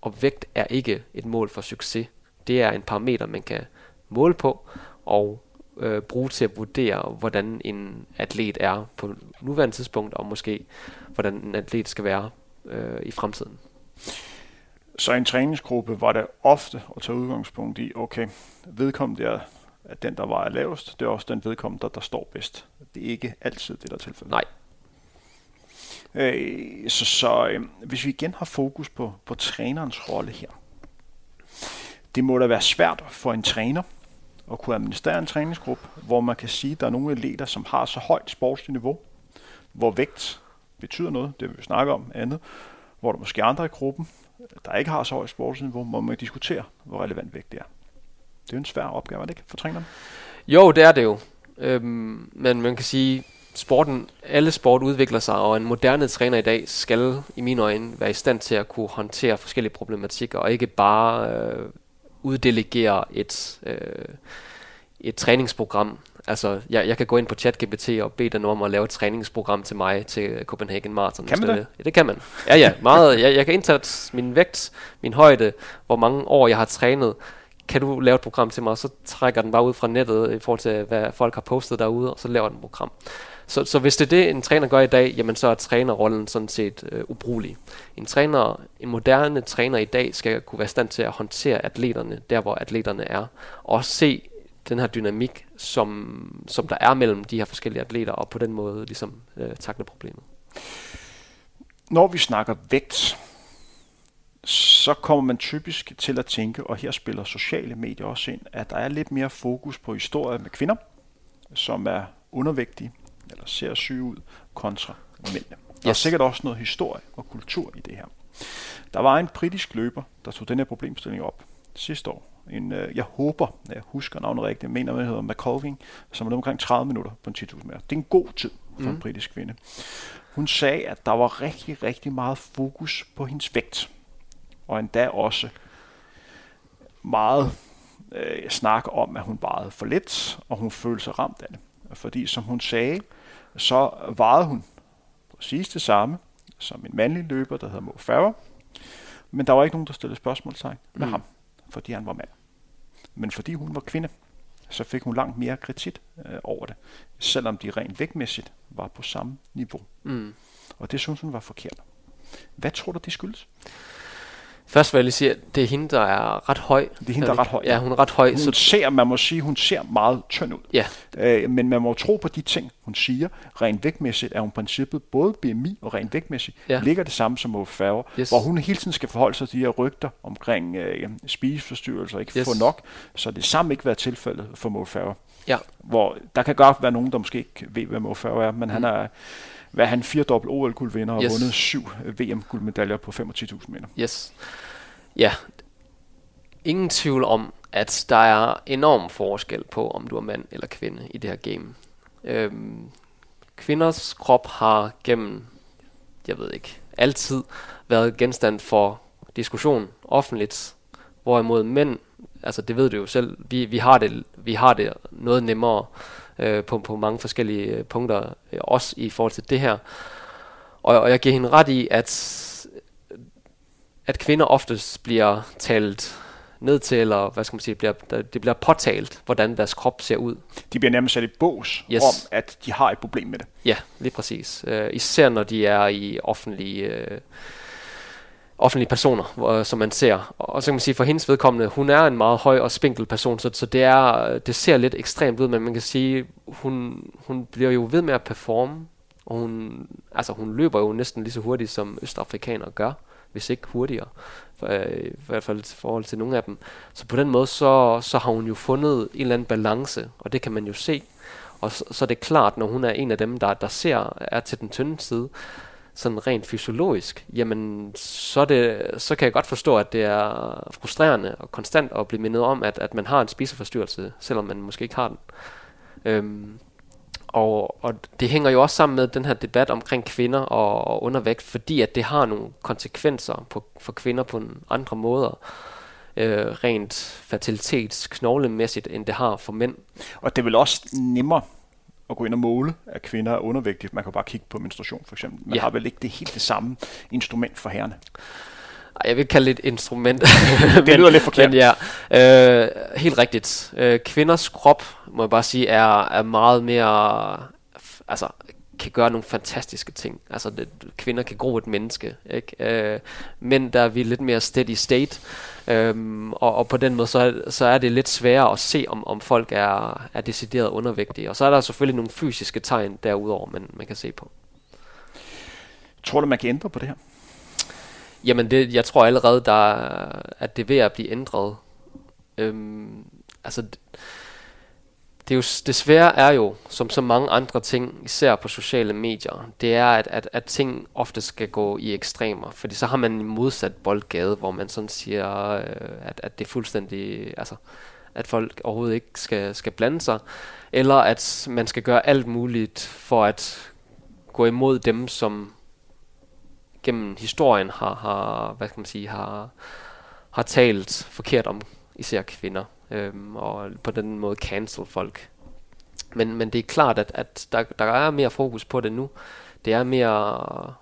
Og vægt er ikke et mål for succes. Det er en parameter, man kan måle på og øh, bruge til at vurdere, hvordan en atlet er på nuværende tidspunkt, og måske hvordan en atlet skal være øh, i fremtiden. Så en træningsgruppe var det ofte at tage udgangspunkt i, okay, vedkommende er at den, der var lavest, det er også den vedkommende, der, der står bedst. Det er ikke altid det, der er tilfældet. Nej. Øh, så så øh, hvis vi igen har fokus på, på trænerens rolle her. Det må da være svært for en træner at kunne administrere en træningsgruppe, hvor man kan sige, at der er nogle atleter, som har så højt sportsligt niveau, hvor vægt betyder noget, det vil vi snakke om andet, hvor der måske andre i gruppen, der ikke har så højt sportsniveau, hvor man diskutere, hvor relevant vægt det er. Det er jo en svær opgave, er det ikke, for træneren? Jo, det er det jo. Øhm, men man kan sige, sporten, alle sport udvikler sig, og en moderne træner i dag skal i mine øjne være i stand til at kunne håndtere forskellige problematikker, og ikke bare øh, uddelegere et, øh, et træningsprogram. Altså, jeg, jeg kan gå ind på ChatGPT og bede den om at lave et træningsprogram til mig til Copenhagen Marathon. Kan man det? Ja, det kan man. Ja, ja. Meget, jeg, jeg kan indtage min vægt, min højde, hvor mange år jeg har trænet. Kan du lave et program til mig? Så trækker den bare ud fra nettet i forhold til, hvad folk har postet derude, og så laver den et program. Så, så hvis det er det, en træner gør i dag, jamen så er trænerrollen sådan set øh, ubrugelig. En træner, en moderne træner i dag skal kunne være i stand til at håndtere atleterne, der hvor atleterne er, og se den her dynamik, som, som der er mellem de her forskellige atleter, og på den måde ligesom øh, takle problemet. Når vi snakker vægt, så kommer man typisk til at tænke, og her spiller sociale medier også ind, at der er lidt mere fokus på historier med kvinder, som er undervægtige, ser syge ud, kontra mændene. Der yes. er sikkert også noget historie og kultur i det her. Der var en britisk løber, der tog den her problemstilling op sidste år. En, øh, jeg håber, at jeg husker navnet rigtigt, jeg mener, at hedder McColving, som er omkring 30 minutter på en 10.000 meter. Det er en god tid for mm. en britisk kvinde. Hun sagde, at der var rigtig, rigtig meget fokus på hendes vægt. Og endda også meget øh, snak om, at hun vejede for lidt, og hun følte sig ramt af det. Fordi som hun sagde, så vejede hun præcis det samme som en mandlig løber, der hedder Mo Farah. Men der var ikke nogen, der stillede spørgsmålstegn med mm. ham, fordi han var mand. Men fordi hun var kvinde, så fik hun langt mere kritik øh, over det, selvom de rent vægtmæssigt var på samme niveau. Mm. Og det synes hun var forkert. Hvad tror du, det skyldes? Først vil jeg lige sige, at det er hende, der er ret høj. Det er hende, der er ret høj. Ja, hun er ret høj. Hun så ser, man må sige, hun ser meget tynd ud. Ja. Øh, men man må tro på de ting, hun siger. Rent vægtmæssigt er hun princippet både BMI og rent vægtmæssigt ja. ligger det samme som Mo Farah, yes. hvor hun hele tiden skal forholde sig til de her rygter omkring øh, spiseforstyrrelser, ikke yes. få nok. Så det samme ikke være tilfældet for Mo Farah. Ja. Hvor der kan godt være nogen, der måske ikke ved, hvad Mo Farah er, men mm. han er hvad han firedobbelt OL-guldvinder og yes. vundet syv VM-guldmedaljer på 25.000 meter. Yes. Ja, ingen tvivl om, at der er enorm forskel på, om du er mand eller kvinde i det her game. Øhm, kvinders krop har gennem, jeg ved ikke, altid været genstand for diskussion offentligt, hvorimod mænd, altså det ved du jo selv, vi, vi, har, det, vi har det noget nemmere øh, på, på mange forskellige øh, punkter, øh, også i forhold til det her. Og, og jeg giver hende ret i, at at kvinder oftest bliver talt ned til, eller hvad skal man sige, bliver, det bliver påtalt, hvordan deres krop ser ud. De bliver nærmest sat i bås yes. om, at de har et problem med det. Ja, lige præcis. Uh, især når de er i offentlige, uh, offentlige personer, hvor, som man ser. Og så kan man sige, for hendes vedkommende, hun er en meget høj og spinkel person, så, så det, er, det ser lidt ekstremt ud, men man kan sige, hun, hun bliver jo ved med at performe Og hun, altså, hun løber jo næsten lige så hurtigt, som østafrikanere gør, hvis ikke hurtigere. For, øh, I hvert fald i forhold til nogle af dem. Så på den måde, så, så har hun jo fundet en eller anden balance, og det kan man jo se. Og så, så er det klart, når hun er en af dem, der, der ser, er til den tynde side, sådan rent fysiologisk, jamen så, det, så kan jeg godt forstå, at det er frustrerende og konstant at blive mindet om, at, at man har en spiseforstyrrelse, selvom man måske ikke har den. Øhm, og, og det hænger jo også sammen med den her debat omkring kvinder og, og undervægt, fordi at det har nogle konsekvenser på, for kvinder på en andre måder, øh, rent fertilitetsknoglemæssigt, end det har for mænd. Og det er vel også nemmere at gå ind og måle, at kvinder er undervægtige. Man kan bare kigge på menstruation for eksempel. Man ja. har vel ikke det helt det samme instrument for herrene. Jeg vil kalde det et instrument. det lyder lidt forkert. Men ja, øh, helt rigtigt. Øh, kvinders krop, må jeg bare sige, er, er meget mere... Altså, kan gøre nogle fantastiske ting. Altså, det, kvinder kan gro et menneske. Ikke? Øh, mænd, der er vi lidt mere steady state. Øhm, og, og på den måde, så er, så er det lidt sværere at se, om, om folk er, er decideret undervægtige. Og så er der selvfølgelig nogle fysiske tegn derudover, man, man kan se på. Tror du, man kan ændre på det her? Jamen, det, jeg tror allerede, der, at det er ved at blive ændret. Øhm, altså, det, er jo, desværre er jo, som så mange andre ting, især på sociale medier, det er, at, at, at ting ofte skal gå i ekstremer. Fordi så har man en modsat boldgade, hvor man sådan siger, øh, at, at det er fuldstændig... Altså, at folk overhovedet ikke skal, skal blande sig, eller at man skal gøre alt muligt for at gå imod dem, som gennem historien har, har hvad kan man sige, har, har talt forkert om især kvinder, øhm, og på den måde cancel folk. Men, men det er klart, at, at der, der er mere fokus på det nu. Det er mere,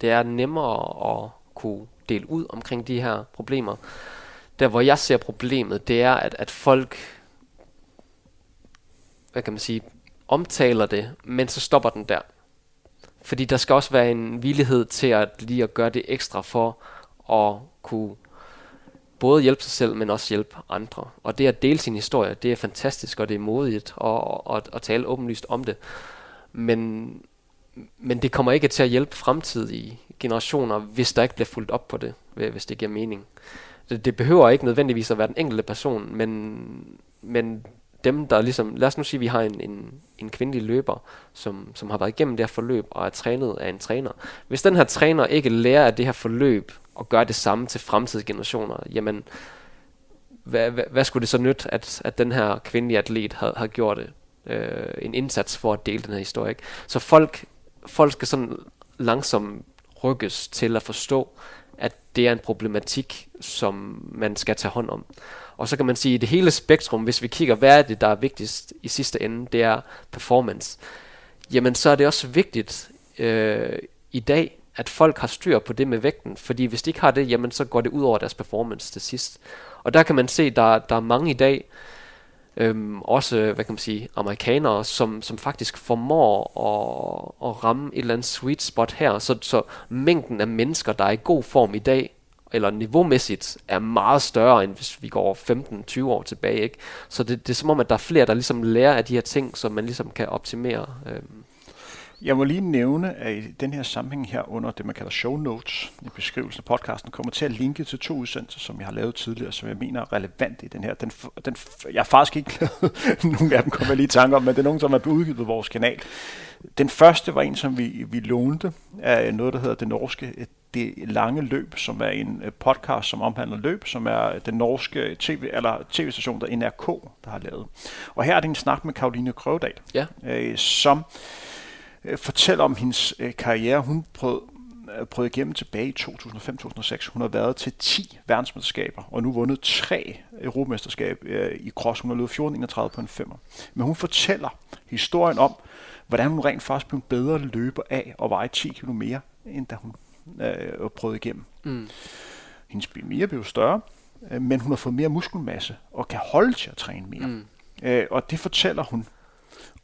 det er nemmere at kunne dele ud omkring de her problemer. Der hvor jeg ser problemet, det er, at, at folk, hvad kan man sige, omtaler det, men så stopper den der. Fordi der skal også være en villighed til at lige at gøre det ekstra for at kunne både hjælpe sig selv, men også hjælpe andre. Og det at dele sin historie, det er fantastisk, og det er modigt at, at, at tale åbenlyst om det. Men, men det kommer ikke til at hjælpe fremtidige generationer, hvis der ikke bliver fuldt op på det, hvis det giver mening. Det, det behøver ikke nødvendigvis at være den enkelte person, men, men dem, der ligesom, lad os nu sige, at vi har en, en, en kvindelig løber, som, som har været igennem det her forløb og er trænet af en træner. Hvis den her træner ikke lærer af det her forløb og gøre det samme til fremtidige generationer, jamen, hvad, hvad, hvad skulle det så nytte, at, at den her kvindelige atlet har, har gjort det, øh, en indsats for at dele den her historie? Ikke? Så folk, folk skal sådan langsomt rykkes til at forstå, at det er en problematik, som man skal tage hånd om. Og så kan man sige, at det hele spektrum, hvis vi kigger, hvad er det, der er vigtigst i sidste ende, det er performance. Jamen, så er det også vigtigt øh, i dag, at folk har styr på det med vægten, fordi hvis de ikke har det, jamen så går det ud over deres performance til sidst. Og der kan man se, der, der er mange i dag, øhm, også, hvad kan man sige, amerikanere, som, som faktisk formår at, at ramme et eller andet sweet spot her, så, så mængden af mennesker, der er i god form i dag, eller niveaumæssigt er meget større, end hvis vi går 15-20 år tilbage. Ikke? Så det, det er som om, at der er flere, der ligesom lærer af de her ting, som man ligesom kan optimere. Øhm. Jeg må lige nævne, at i den her sammenhæng her under det, man kalder show notes i beskrivelsen af podcasten, kommer til at linke til to udsendelser, som jeg har lavet tidligere, som jeg mener er relevant i den her. Den, den, jeg har faktisk ikke lavet nogle af dem, kommer jeg lige i tanke om, men det er nogen, som er udgivet på vores kanal. Den første var en, som vi, vi lånte af noget, der hedder det norske det lange løb, som er en øh, podcast, som omhandler løb, som er den norske TV, eller tv-station, der NRK, der har lavet. Og her er det en snak med Karoline Krøvedal, ja. øh, som øh, fortæller om hendes øh, karriere. Hun prøvede, øh, prøvede igennem tilbage i 2005-2006. Hun har været til 10 verdensmesterskaber, og nu vundet tre europamesterskab øh, i cross. Hun har løbet 1431 på en femmer. Men hun fortæller historien om, hvordan hun rent faktisk blev bedre løber af og veje 10 km mere, end da hun øh, prøvet igennem. Mm. Hendes BMI er blevet større, øh, men hun har fået mere muskelmasse og kan holde til at træne mere. Mm. Øh, og det fortæller hun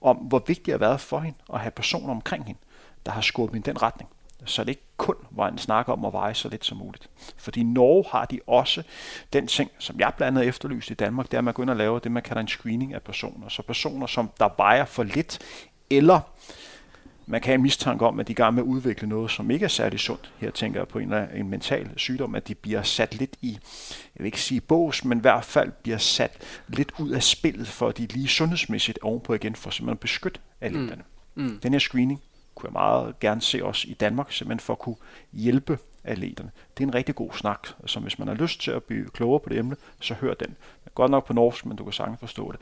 om, hvor vigtigt det har været for hende at have personer omkring hende, der har skubbet i den retning. Så det ikke kun var en snak om at veje så lidt som muligt. Fordi i Norge har de også den ting, som jeg blandt andet efterlyst i Danmark, det er, at man går ind og laver det, man kalder en screening af personer. Så personer, som der vejer for lidt, eller man kan have en mistanke om, at de er i gang med at udvikle noget, som ikke er særlig sundt. Her tænker jeg på en, en mental sygdom, at de bliver sat lidt i, jeg vil ikke sige bås, men i hvert fald bliver sat lidt ud af spillet, for at de lige sundhedsmæssigt ovenpå igen, for simpelthen at beskytte atleterne. Mm. Mm. Den her screening kunne jeg meget gerne se os i Danmark, simpelthen for at kunne hjælpe atleterne. Det er en rigtig god snak, så hvis man har lyst til at blive klogere på det emne, så hør den. Godt nok på norsk, men du kan sagtens forstå det.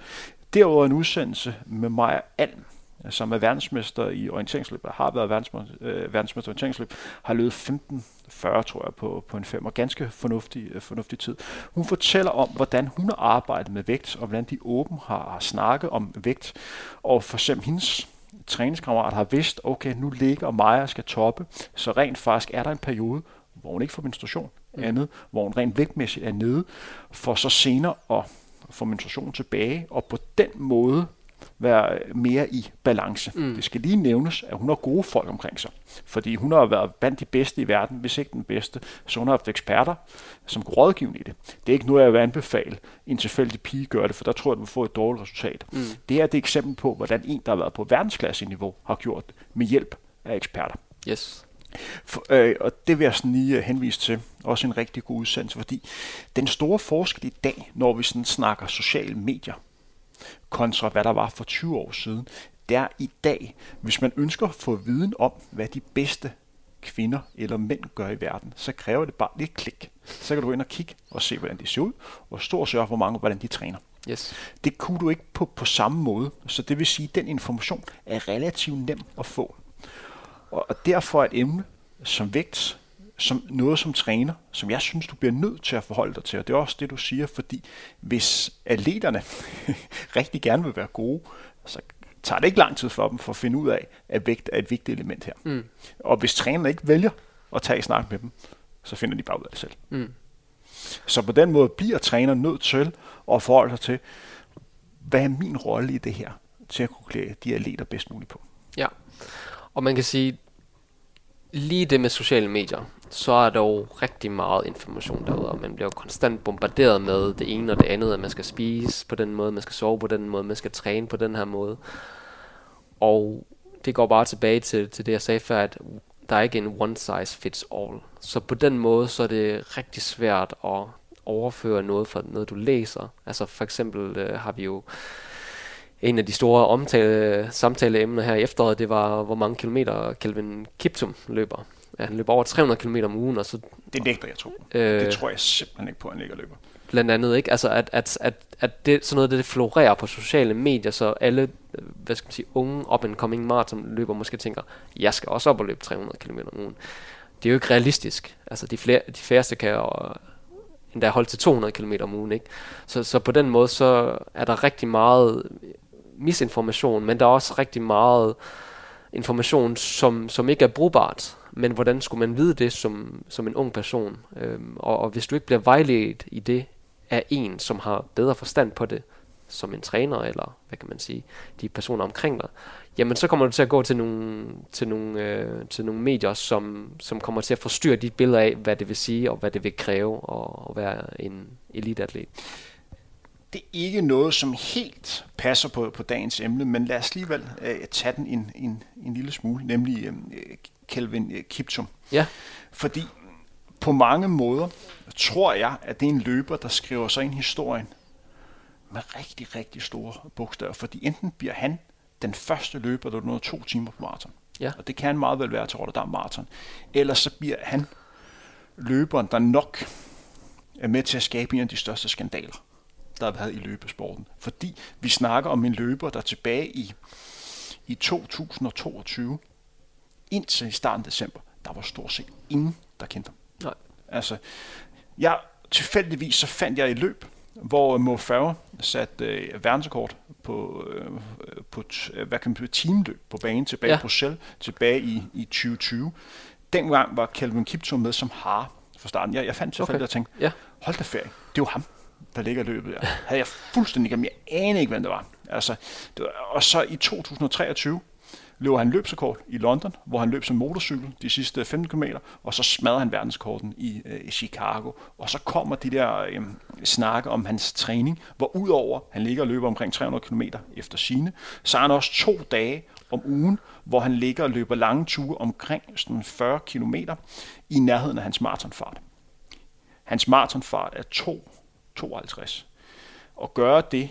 Derudover en udsendelse med Maja Alm, som er verdensmester i orienteringsløb, eller har været verdensmester, øh, verdensmester i orienteringsløb, har løbet 15-40, tror jeg, på, på en fem, og ganske fornuftig, øh, fornuftig tid. Hun fortæller om, hvordan hun har arbejdet med vægt, og hvordan de åben har, har snakket om vægt, og for eksempel hendes træningskammerat har vidst, okay, nu ligger Maja skal toppe, så rent faktisk er der en periode, hvor hun ikke får menstruation, mm. andet, hvor hun rent vægtmæssigt er nede, for så senere at få menstruation tilbage, og på den måde være mere i balance. Mm. Det skal lige nævnes, at hun har gode folk omkring sig. Fordi hun har været blandt de bedste i verden, hvis ikke den bedste. Så hun har haft eksperter, som kunne rådgive i det. Det er ikke noget, jeg vil anbefale, en tilfældig pige gør det, for der tror jeg, at du får et dårligt resultat. Mm. Det er et eksempel på, hvordan en, der har været på verdensklasse-niveau, har gjort det med hjælp af eksperter. Yes. For, øh, og det vil jeg sådan lige henvise til. Også en rigtig god udsendelse, fordi den store forskel i dag, når vi sådan snakker sociale medier, kontra hvad der var for 20 år siden, det er i dag, hvis man ønsker at få viden om, hvad de bedste kvinder eller mænd gør i verden, så kræver det bare lidt klik. Så kan du ind og kigge og se, hvordan de ser ud, og stå og sørge for mange, hvordan de træner. Yes. Det kunne du ikke på, på samme måde, så det vil sige, at den information er relativt nem at få. Og, og derfor er et emne som vægt som noget som træner, som jeg synes, du bliver nødt til at forholde dig til. Og det er også det, du siger, fordi hvis atleterne rigtig gerne vil være gode, så tager det ikke lang tid for dem for at finde ud af, at vægt er et vigtigt element her. Mm. Og hvis trænerne ikke vælger at tage snak med dem, så finder de bare ud af det selv. Mm. Så på den måde bliver træner nødt til at forholde sig til, hvad er min rolle i det her, til at kunne klæde de atleter bedst muligt på. Ja, og man kan sige, lige det med sociale medier, så er der jo rigtig meget information derude, og man bliver jo konstant bombarderet med det ene og det andet, at man skal spise på den måde, man skal sove på den måde, man skal træne på den her måde. Og det går bare tilbage til, til det, jeg sagde før, at der er ikke en one size fits all. Så på den måde, så er det rigtig svært at overføre noget fra noget, du læser. Altså for eksempel øh, har vi jo en af de store omtale, samtaleemner her i efteråret, det var, hvor mange kilometer Kelvin Kiptum løber. Ja, han løber over 300 km om ugen. Og så, det nægter jeg tro. Øh, det tror jeg simpelthen ikke på, at han ikke løber. Blandt andet, ikke? Altså, at, at, at, at det, sådan noget, det florerer på sociale medier, så alle, hvad skal man sige, unge up and coming maraton løber måske tænker, jeg skal også op og løbe 300 km om ugen. Det er jo ikke realistisk. Altså, de, flere, de færreste kan jo endda holde til 200 km om ugen, ikke? Så, så på den måde, så er der rigtig meget misinformation, men der er også rigtig meget information, som, som ikke er brugbart. Men hvordan skulle man vide det som, som en ung person? Øhm, og, og hvis du ikke bliver vejledt i det af en, som har bedre forstand på det, som en træner, eller hvad kan man sige, de personer omkring dig, jamen så kommer du til at gå til nogle, til nogle, øh, til nogle medier, som, som kommer til at forstyrre dit billede af, hvad det vil sige, og hvad det vil kræve at, at være en eliteatlet det er ikke noget, som helt passer på, på dagens emne, men lad os alligevel øh, tage den en, en, en lille smule, nemlig øh, Kelvin øh, Kiptum. Ja. Fordi på mange måder tror jeg, at det er en løber, der skriver sig ind i historien med rigtig, rigtig store bogstaver, fordi enten bliver han den første løber, der nåede to timer på maraton. Ja. Og det kan meget vel være til Rotterdam Marathon. Eller så bliver han løberen, der nok er med til at skabe en af de største skandaler der har været i løbesporten. Fordi vi snakker om en løber, der tilbage i, i 2022, indtil i starten af december, der var stort set ingen, der kendte ham. Nej. Altså, jeg tilfældigvis så fandt jeg et løb, hvor Mo Farah satte øh, verdensrekord på, øh, på hvad kan man sige, teamløb på banen tilbage ja. i Bruxelles, tilbage i, i 2020. Dengang var Calvin Kiptum med som har fra starten. Jeg, jeg fandt tilfældigt okay. og tænkte, ja. hold da ferie, det var ham der ligger løbet. Jeg havde jeg fuldstændig glemt. Jeg anede ikke, hvad det var. Altså, det var. Og så i 2023 løber han løbsrekord i London, hvor han løb som motorcykel de sidste 15 km, og så smadrer han verdenskorten i, øh, i Chicago. Og så kommer de der øh, snakke om hans træning, hvor udover han ligger og løber omkring 300 km efter sine, så har han også to dage om ugen, hvor han ligger og løber lange ture omkring sådan 40 km i nærheden af hans maratonfart. Hans maratonfart er 2,52. Og gøre det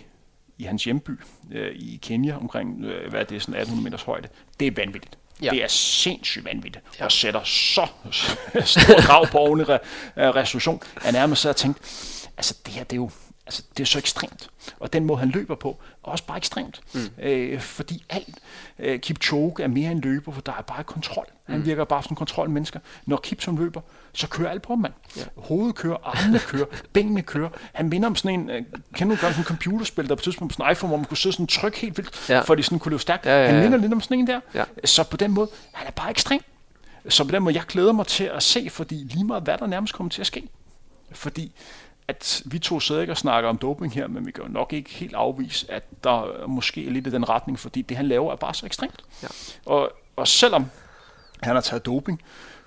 i hans hjemby øh, i Kenya omkring, øh, hvad er det, sådan 1800 meters højde, det er vanvittigt. Ja. Det er sindssygt vanvittigt, ja. og sætter så stor krav på ordentlig re- resolution. Jeg nærmest så og tænkt, altså det her, det er jo altså, det er så ekstremt. Og den måde, han løber på, er også bare ekstremt. Mm. Øh, fordi alt, øh, Kipchoge er mere en løber, for der er bare kontrol. Han mm. virker bare som kontrolmennesker. Når Kipsom løber, så kører alt på, mand. Ja. Hovedet kører, armene kører, benene kører. Han minder om sådan en, øh, kender du godt sådan en computerspil, der på tidspunkt på sådan en iPhone, hvor man kunne sidde sådan tryk helt vildt, ja. for de sådan kunne løbe stærkt. Ja, ja, ja. Han minder lidt om sådan en der. Ja. Så på den måde, han er bare ekstrem. Så på den måde, jeg glæder mig til at se, fordi lige meget hvad der nærmest kommer til at ske. Fordi at vi to sidder ikke og snakker om doping her, men vi kan jo nok ikke helt afvise, at der måske er lidt i den retning, fordi det han laver er bare så ekstremt. Ja. Og, og selvom han har taget doping,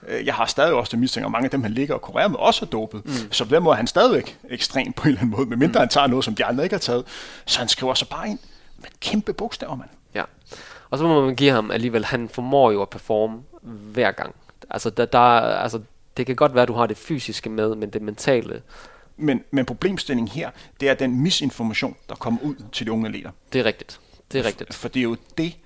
øh, jeg har stadig også det mistænkt, at mange af dem, han ligger og kurerer med, også er dopet. Mm. Så på den måde er han stadigvæk ekstrem på en eller anden måde, medmindre mm. han tager noget, som de andre ikke har taget. Så han skriver sig bare ind med kæmpe bogstaver, mand. Ja, og så må man give ham alligevel, han formår jo at performe hver gang. Altså, der, der, altså det kan godt være, at du har det fysiske med, men det mentale, men, men problemstillingen her, det er den misinformation, der kommer ud til de unge atleter. Det er rigtigt. Det er rigtigt. For, for det er jo det,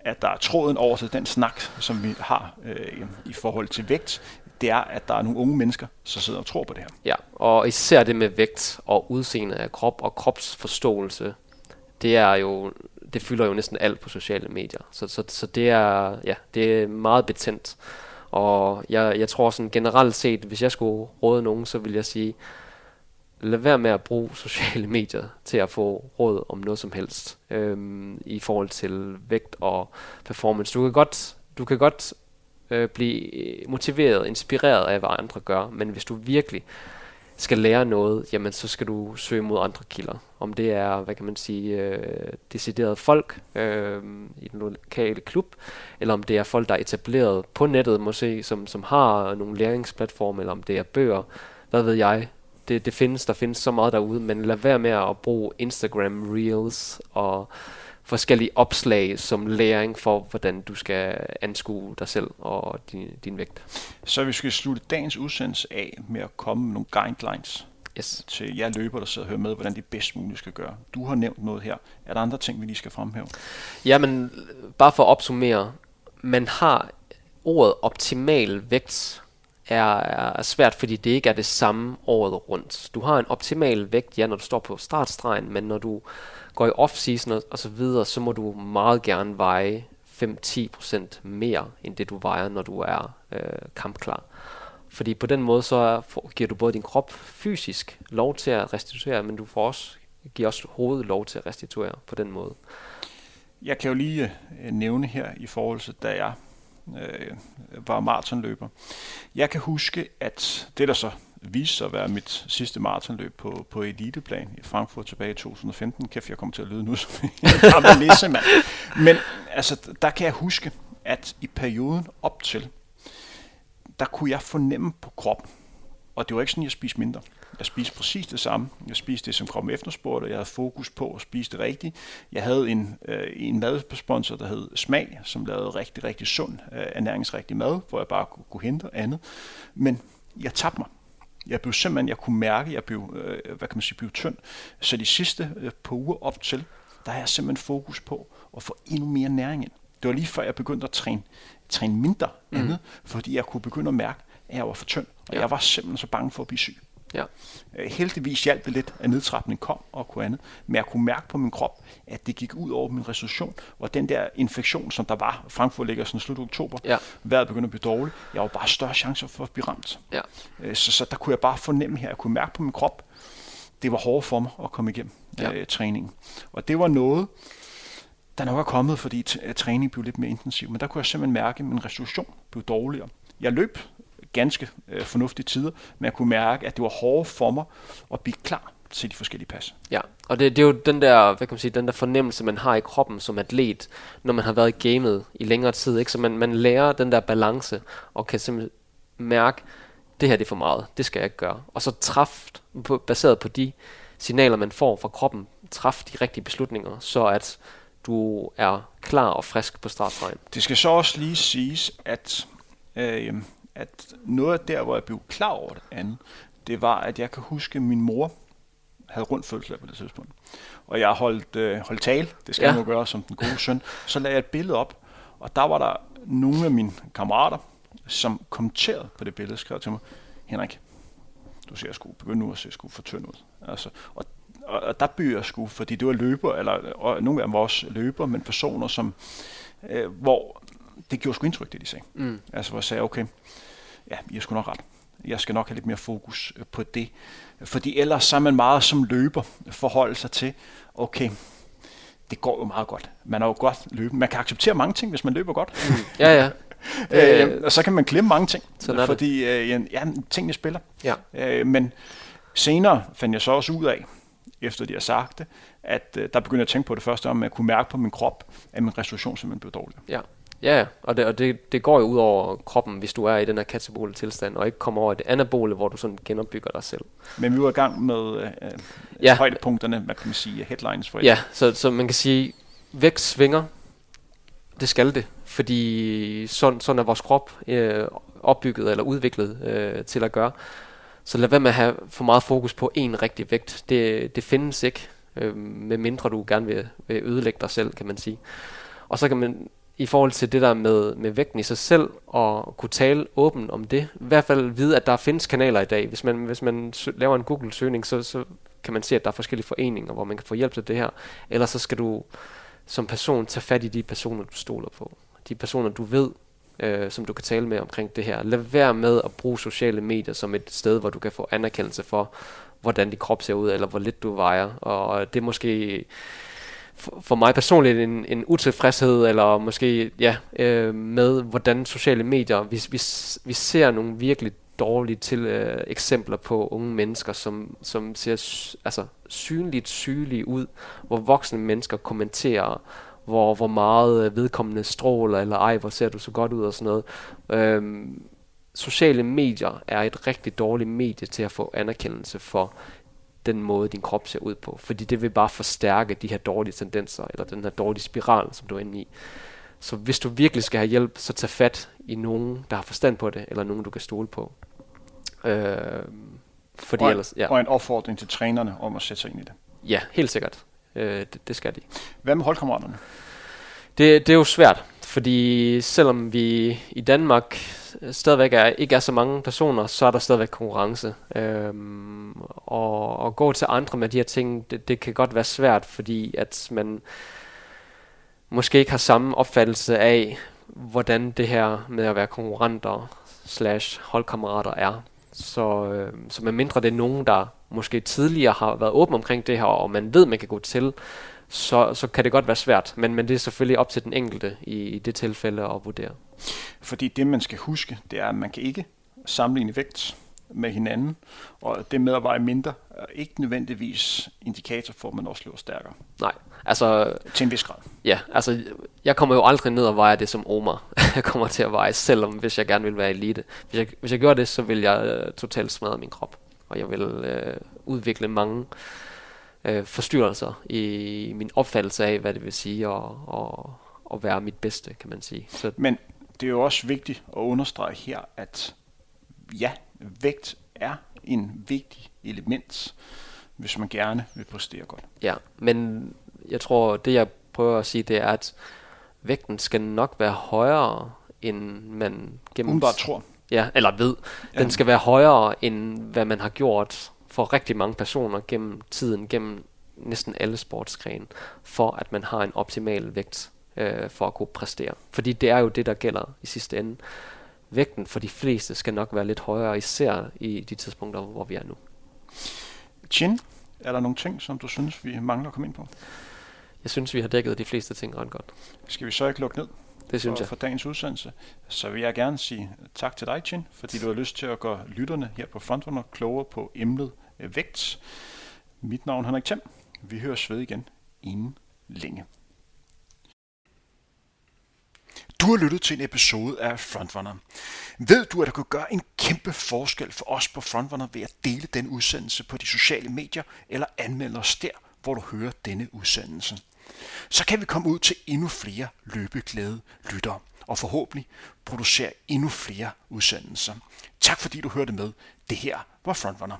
at der er tråden over til den snak, som vi har øh, i forhold til vægt, det er, at der er nogle unge mennesker, som sidder og tror på det her. Ja, og især det med vægt og udseende af krop og kropsforståelse, det er jo det fylder jo næsten alt på sociale medier. Så, så, så det er ja, det er meget betændt. Og jeg, jeg tror sådan generelt set, hvis jeg skulle råde nogen, så vil jeg sige, lad være med at bruge sociale medier til at få råd om noget som helst øhm, i forhold til vægt og performance. Du kan godt, du kan godt øh, blive øh, motiveret, inspireret af, hvad andre gør, men hvis du virkelig skal lære noget, jamen så skal du søge mod andre kilder. Om det er, hvad kan man sige, øh, deciderede folk øh, i den lokale klub, eller om det er folk, der er etableret på nettet, måske, som, som har nogle læringsplatforme, eller om det er bøger, hvad ved jeg, det, det findes, der findes så meget derude, men lad være med at bruge Instagram Reels og forskellige opslag som læring for, hvordan du skal anskue dig selv og din, din vægt. Så vi skal slutte dagens udsendelse af med at komme med nogle guidelines yes. til jer løber, der sidder og hører med, hvordan de bedst muligt skal gøre. Du har nævnt noget her. Er der andre ting, vi lige skal fremhæve? Jamen, bare for at opsummere. Man har ordet optimal vægt er, er svært, fordi det ikke er det samme året rundt. Du har en optimal vægt, ja, når du står på startstregen, men når du går i off-season og, og så videre, så må du meget gerne veje 5-10% mere, end det du vejer, når du er øh, kampklar. Fordi på den måde, så giver du både din krop fysisk lov til at restituere, men du får også, giver også hovedet lov til at restituere på den måde. Jeg kan jo lige øh, nævne her i forhold til, da jeg øh, var maratonløber. Jeg kan huske, at det der så viste sig at være mit sidste maratonløb på, på eliteplan i Frankfurt tilbage i 2015. Kæft, jeg kommer til at lyde nu som en nisse, mand. Men altså, der kan jeg huske, at i perioden op til, der kunne jeg fornemme på kroppen, og det var ikke sådan, at jeg spiste mindre. Jeg spiste præcis det samme. Jeg spiste det, som kroppen efterspurgte. Jeg havde fokus på at spise det rigtigt. Jeg havde en, øh, en madsponsor, der hed Smag, som lavede rigtig, rigtig sund, øh, ernæringsrigtig mad, hvor jeg bare kunne, kunne hente andet. Men jeg tabte mig. Jeg blev simpelthen, jeg kunne mærke, jeg blev, øh, hvad kan man sige, blev tynd. Så de sidste øh, par uger op til, der har jeg simpelthen fokus på at få endnu mere næring ind. Det var lige før jeg begyndte at træne, træne mindre mm. andet, fordi jeg kunne begynde at mærke, at jeg var for tynd. Og ja. jeg var simpelthen så bange for at blive syg. Ja. Øh, heldigvis hjalp det lidt, at nedtrapningen kom og kunne andet. Men jeg kunne mærke på min krop, at det gik ud over min resolution. Og den der infektion, som der var, Frankfurt ligger sådan slut oktober, ja. vejret begyndte at blive dårligt. Jeg var bare større chancer for at blive ramt. Ja. Øh, så, så der kunne jeg bare fornemme her, jeg kunne mærke på min krop, det var hårdt for mig at komme igennem ja. øh, træningen. Og det var noget, der nok er kommet, fordi træningen blev lidt mere intensiv. Men der kunne jeg simpelthen mærke, at min resolution blev dårligere. Jeg løb ganske øh, fornuftige tider, men jeg kunne mærke, at det var hårdt for mig at blive klar til de forskellige pas. Ja, og det, det er jo den der, hvad kan man sige, den der fornemmelse, man har i kroppen som atlet, når man har været i gamet i længere tid, ikke? så man, man lærer den der balance, og kan simpelthen mærke, det her det er for meget, det skal jeg ikke gøre. Og så træffe, baseret på de signaler, man får fra kroppen, træffe de rigtige beslutninger, så at du er klar og frisk på startstregen. Det skal så også lige siges, at, øh, at noget af der, hvor jeg blev klar over det andet, det var, at jeg kan huske, at min mor havde rundt fødselsdag på det tidspunkt. Og jeg holdt, øh, holdt tale, det skal ja. jeg nu gøre som den gode søn. Så lagde jeg et billede op, og der var der nogle af mine kammerater, som kommenterede på det billede, skrev til mig, Henrik, du ser sgu begynde nu at se sgu for tynd ud. Altså, og, og, og der byer jeg sgu, fordi det var løber, eller og nogle af dem var også løber, men personer, som, øh, hvor det gjorde sgu indtryk, det de sagde. Mm. Altså, hvor jeg sagde, okay, ja, I er sgu nok ret. Jeg skal nok have lidt mere fokus øh, på det. Fordi ellers så er man meget som løber forholde sig til, okay, det går jo meget godt. Man er jo godt løbende. Man kan acceptere mange ting, hvis man løber godt. Mm. Ja, ja. øh, og så kan man glemme mange ting, Sådan fordi øh, ja, tingene spiller. Ja. Øh, men senere fandt jeg så også ud af, efter de har sagt det, at øh, der begyndte jeg at tænke på det første om, at jeg kunne mærke på min krop, at min restitution simpelthen blev dårlig. Ja. Ja, og, det, og det, det går jo ud over kroppen, hvis du er i den her katabole tilstand, og ikke kommer over i det anabole, hvor du sådan genopbygger dig selv. Men vi var i gang med øh, ja. højdepunkterne, hvad kan man sige, headlines for Ja, så, så man kan sige, vægt svinger, det skal det, fordi sådan, sådan er vores krop øh, opbygget eller udviklet øh, til at gøre. Så lad være med at have for meget fokus på en rigtig vægt. Det, det findes ikke, øh, med mindre du gerne vil, vil ødelægge dig selv, kan man sige. Og så kan man i forhold til det der med, med vægten i sig selv, og kunne tale åbent om det. I hvert fald vide, at der findes kanaler i dag. Hvis man, hvis man laver en Google-søgning, så, så kan man se, at der er forskellige foreninger, hvor man kan få hjælp til det her. Ellers så skal du som person tage fat i de personer, du stoler på. De personer, du ved, øh, som du kan tale med omkring det her. Lad være med at bruge sociale medier som et sted, hvor du kan få anerkendelse for, hvordan din krop ser ud, eller hvor lidt du vejer. Og det er måske for mig personligt en, en utilfredshed, eller måske ja, øh, med hvordan sociale medier, vi, vi, vi ser nogle virkelig dårlige til, øh, eksempler på unge mennesker, som, som ser altså, synligt sygelige ud, hvor voksne mennesker kommenterer, hvor, hvor meget øh, vedkommende stråler, eller ej, hvor ser du så godt ud, og sådan noget. Øh, sociale medier er et rigtig dårligt medie til at få anerkendelse for den måde, din krop ser ud på. Fordi det vil bare forstærke de her dårlige tendenser, eller den her dårlige spiral, som du er inde i. Så hvis du virkelig skal have hjælp, så tag fat i nogen, der har forstand på det, eller nogen, du kan stole på. Øh, fordi og, ellers, ja. og en opfordring til trænerne om at sætte sig ind i det. Ja, helt sikkert. Øh, det, det skal de. Hvad med holdkammeraterne? Det, det er jo svært, fordi selvom vi i Danmark stadigvæk er, ikke er så mange personer, så er der stadigvæk konkurrence. Øhm, og, og gå til andre med de her ting, det, det kan godt være svært, fordi at man måske ikke har samme opfattelse af, hvordan det her med at være konkurrenter slash holdkammerater er. Så, øh, så med mindre det er nogen, der måske tidligere har været åben omkring det her, og man ved, man kan gå til, så, så kan det godt være svært. Men, men det er selvfølgelig op til den enkelte i, i det tilfælde at vurdere. Fordi det, man skal huske, det er, at man kan ikke sammenligne vægt med hinanden, og det med at veje mindre er ikke nødvendigvis indikator for, at man også løber stærkere. Nej, altså... Til en vis grad. Ja, altså, jeg kommer jo aldrig ned og veje det som Omar. jeg kommer til at veje, selvom hvis jeg gerne vil være elite. Hvis jeg, hvis jeg gør det, så vil jeg uh, totalt smadre min krop, og jeg vil uh, udvikle mange uh, forstyrrelser i min opfattelse af, hvad det vil sige at, at, at være mit bedste, kan man sige. Så Men det er jo også vigtigt at understrege her, at ja, vægt er en vigtig element, hvis man gerne vil præstere godt. Ja, men jeg tror, det jeg prøver at sige, det er, at vægten skal nok være højere, end man gennem... Umiddelbart tror. Ja, eller ved. Den ja. skal være højere, end hvad man har gjort for rigtig mange personer gennem tiden, gennem næsten alle sportsgrene, for at man har en optimal vægt øh, for at kunne præstere. Fordi det er jo det, der gælder i sidste ende. Vægten for de fleste skal nok være lidt højere, især i de tidspunkter, hvor vi er nu. Chin, er der nogle ting, som du synes, vi mangler at komme ind på? Jeg synes, vi har dækket de fleste ting ret godt. Skal vi så ikke lukke ned? Det synes for, jeg. For dagens udsendelse. Så vil jeg gerne sige tak til dig, Chin, fordi du har lyst til at gøre lytterne her på Frontrunner klogere på emnet Øh, vægt. Mit navn er Henrik Thiem. Vi høres ved igen inden længe. Du har lyttet til en episode af Frontrunner. Ved du, at det kunne gøre en kæmpe forskel for os på Frontrunner ved at dele den udsendelse på de sociale medier eller anmelde os der, hvor du hører denne udsendelse? så kan vi komme ud til endnu flere løbeglade lyttere og forhåbentlig producere endnu flere udsendelser. Tak fordi du hørte med. Det her var Frontrunner.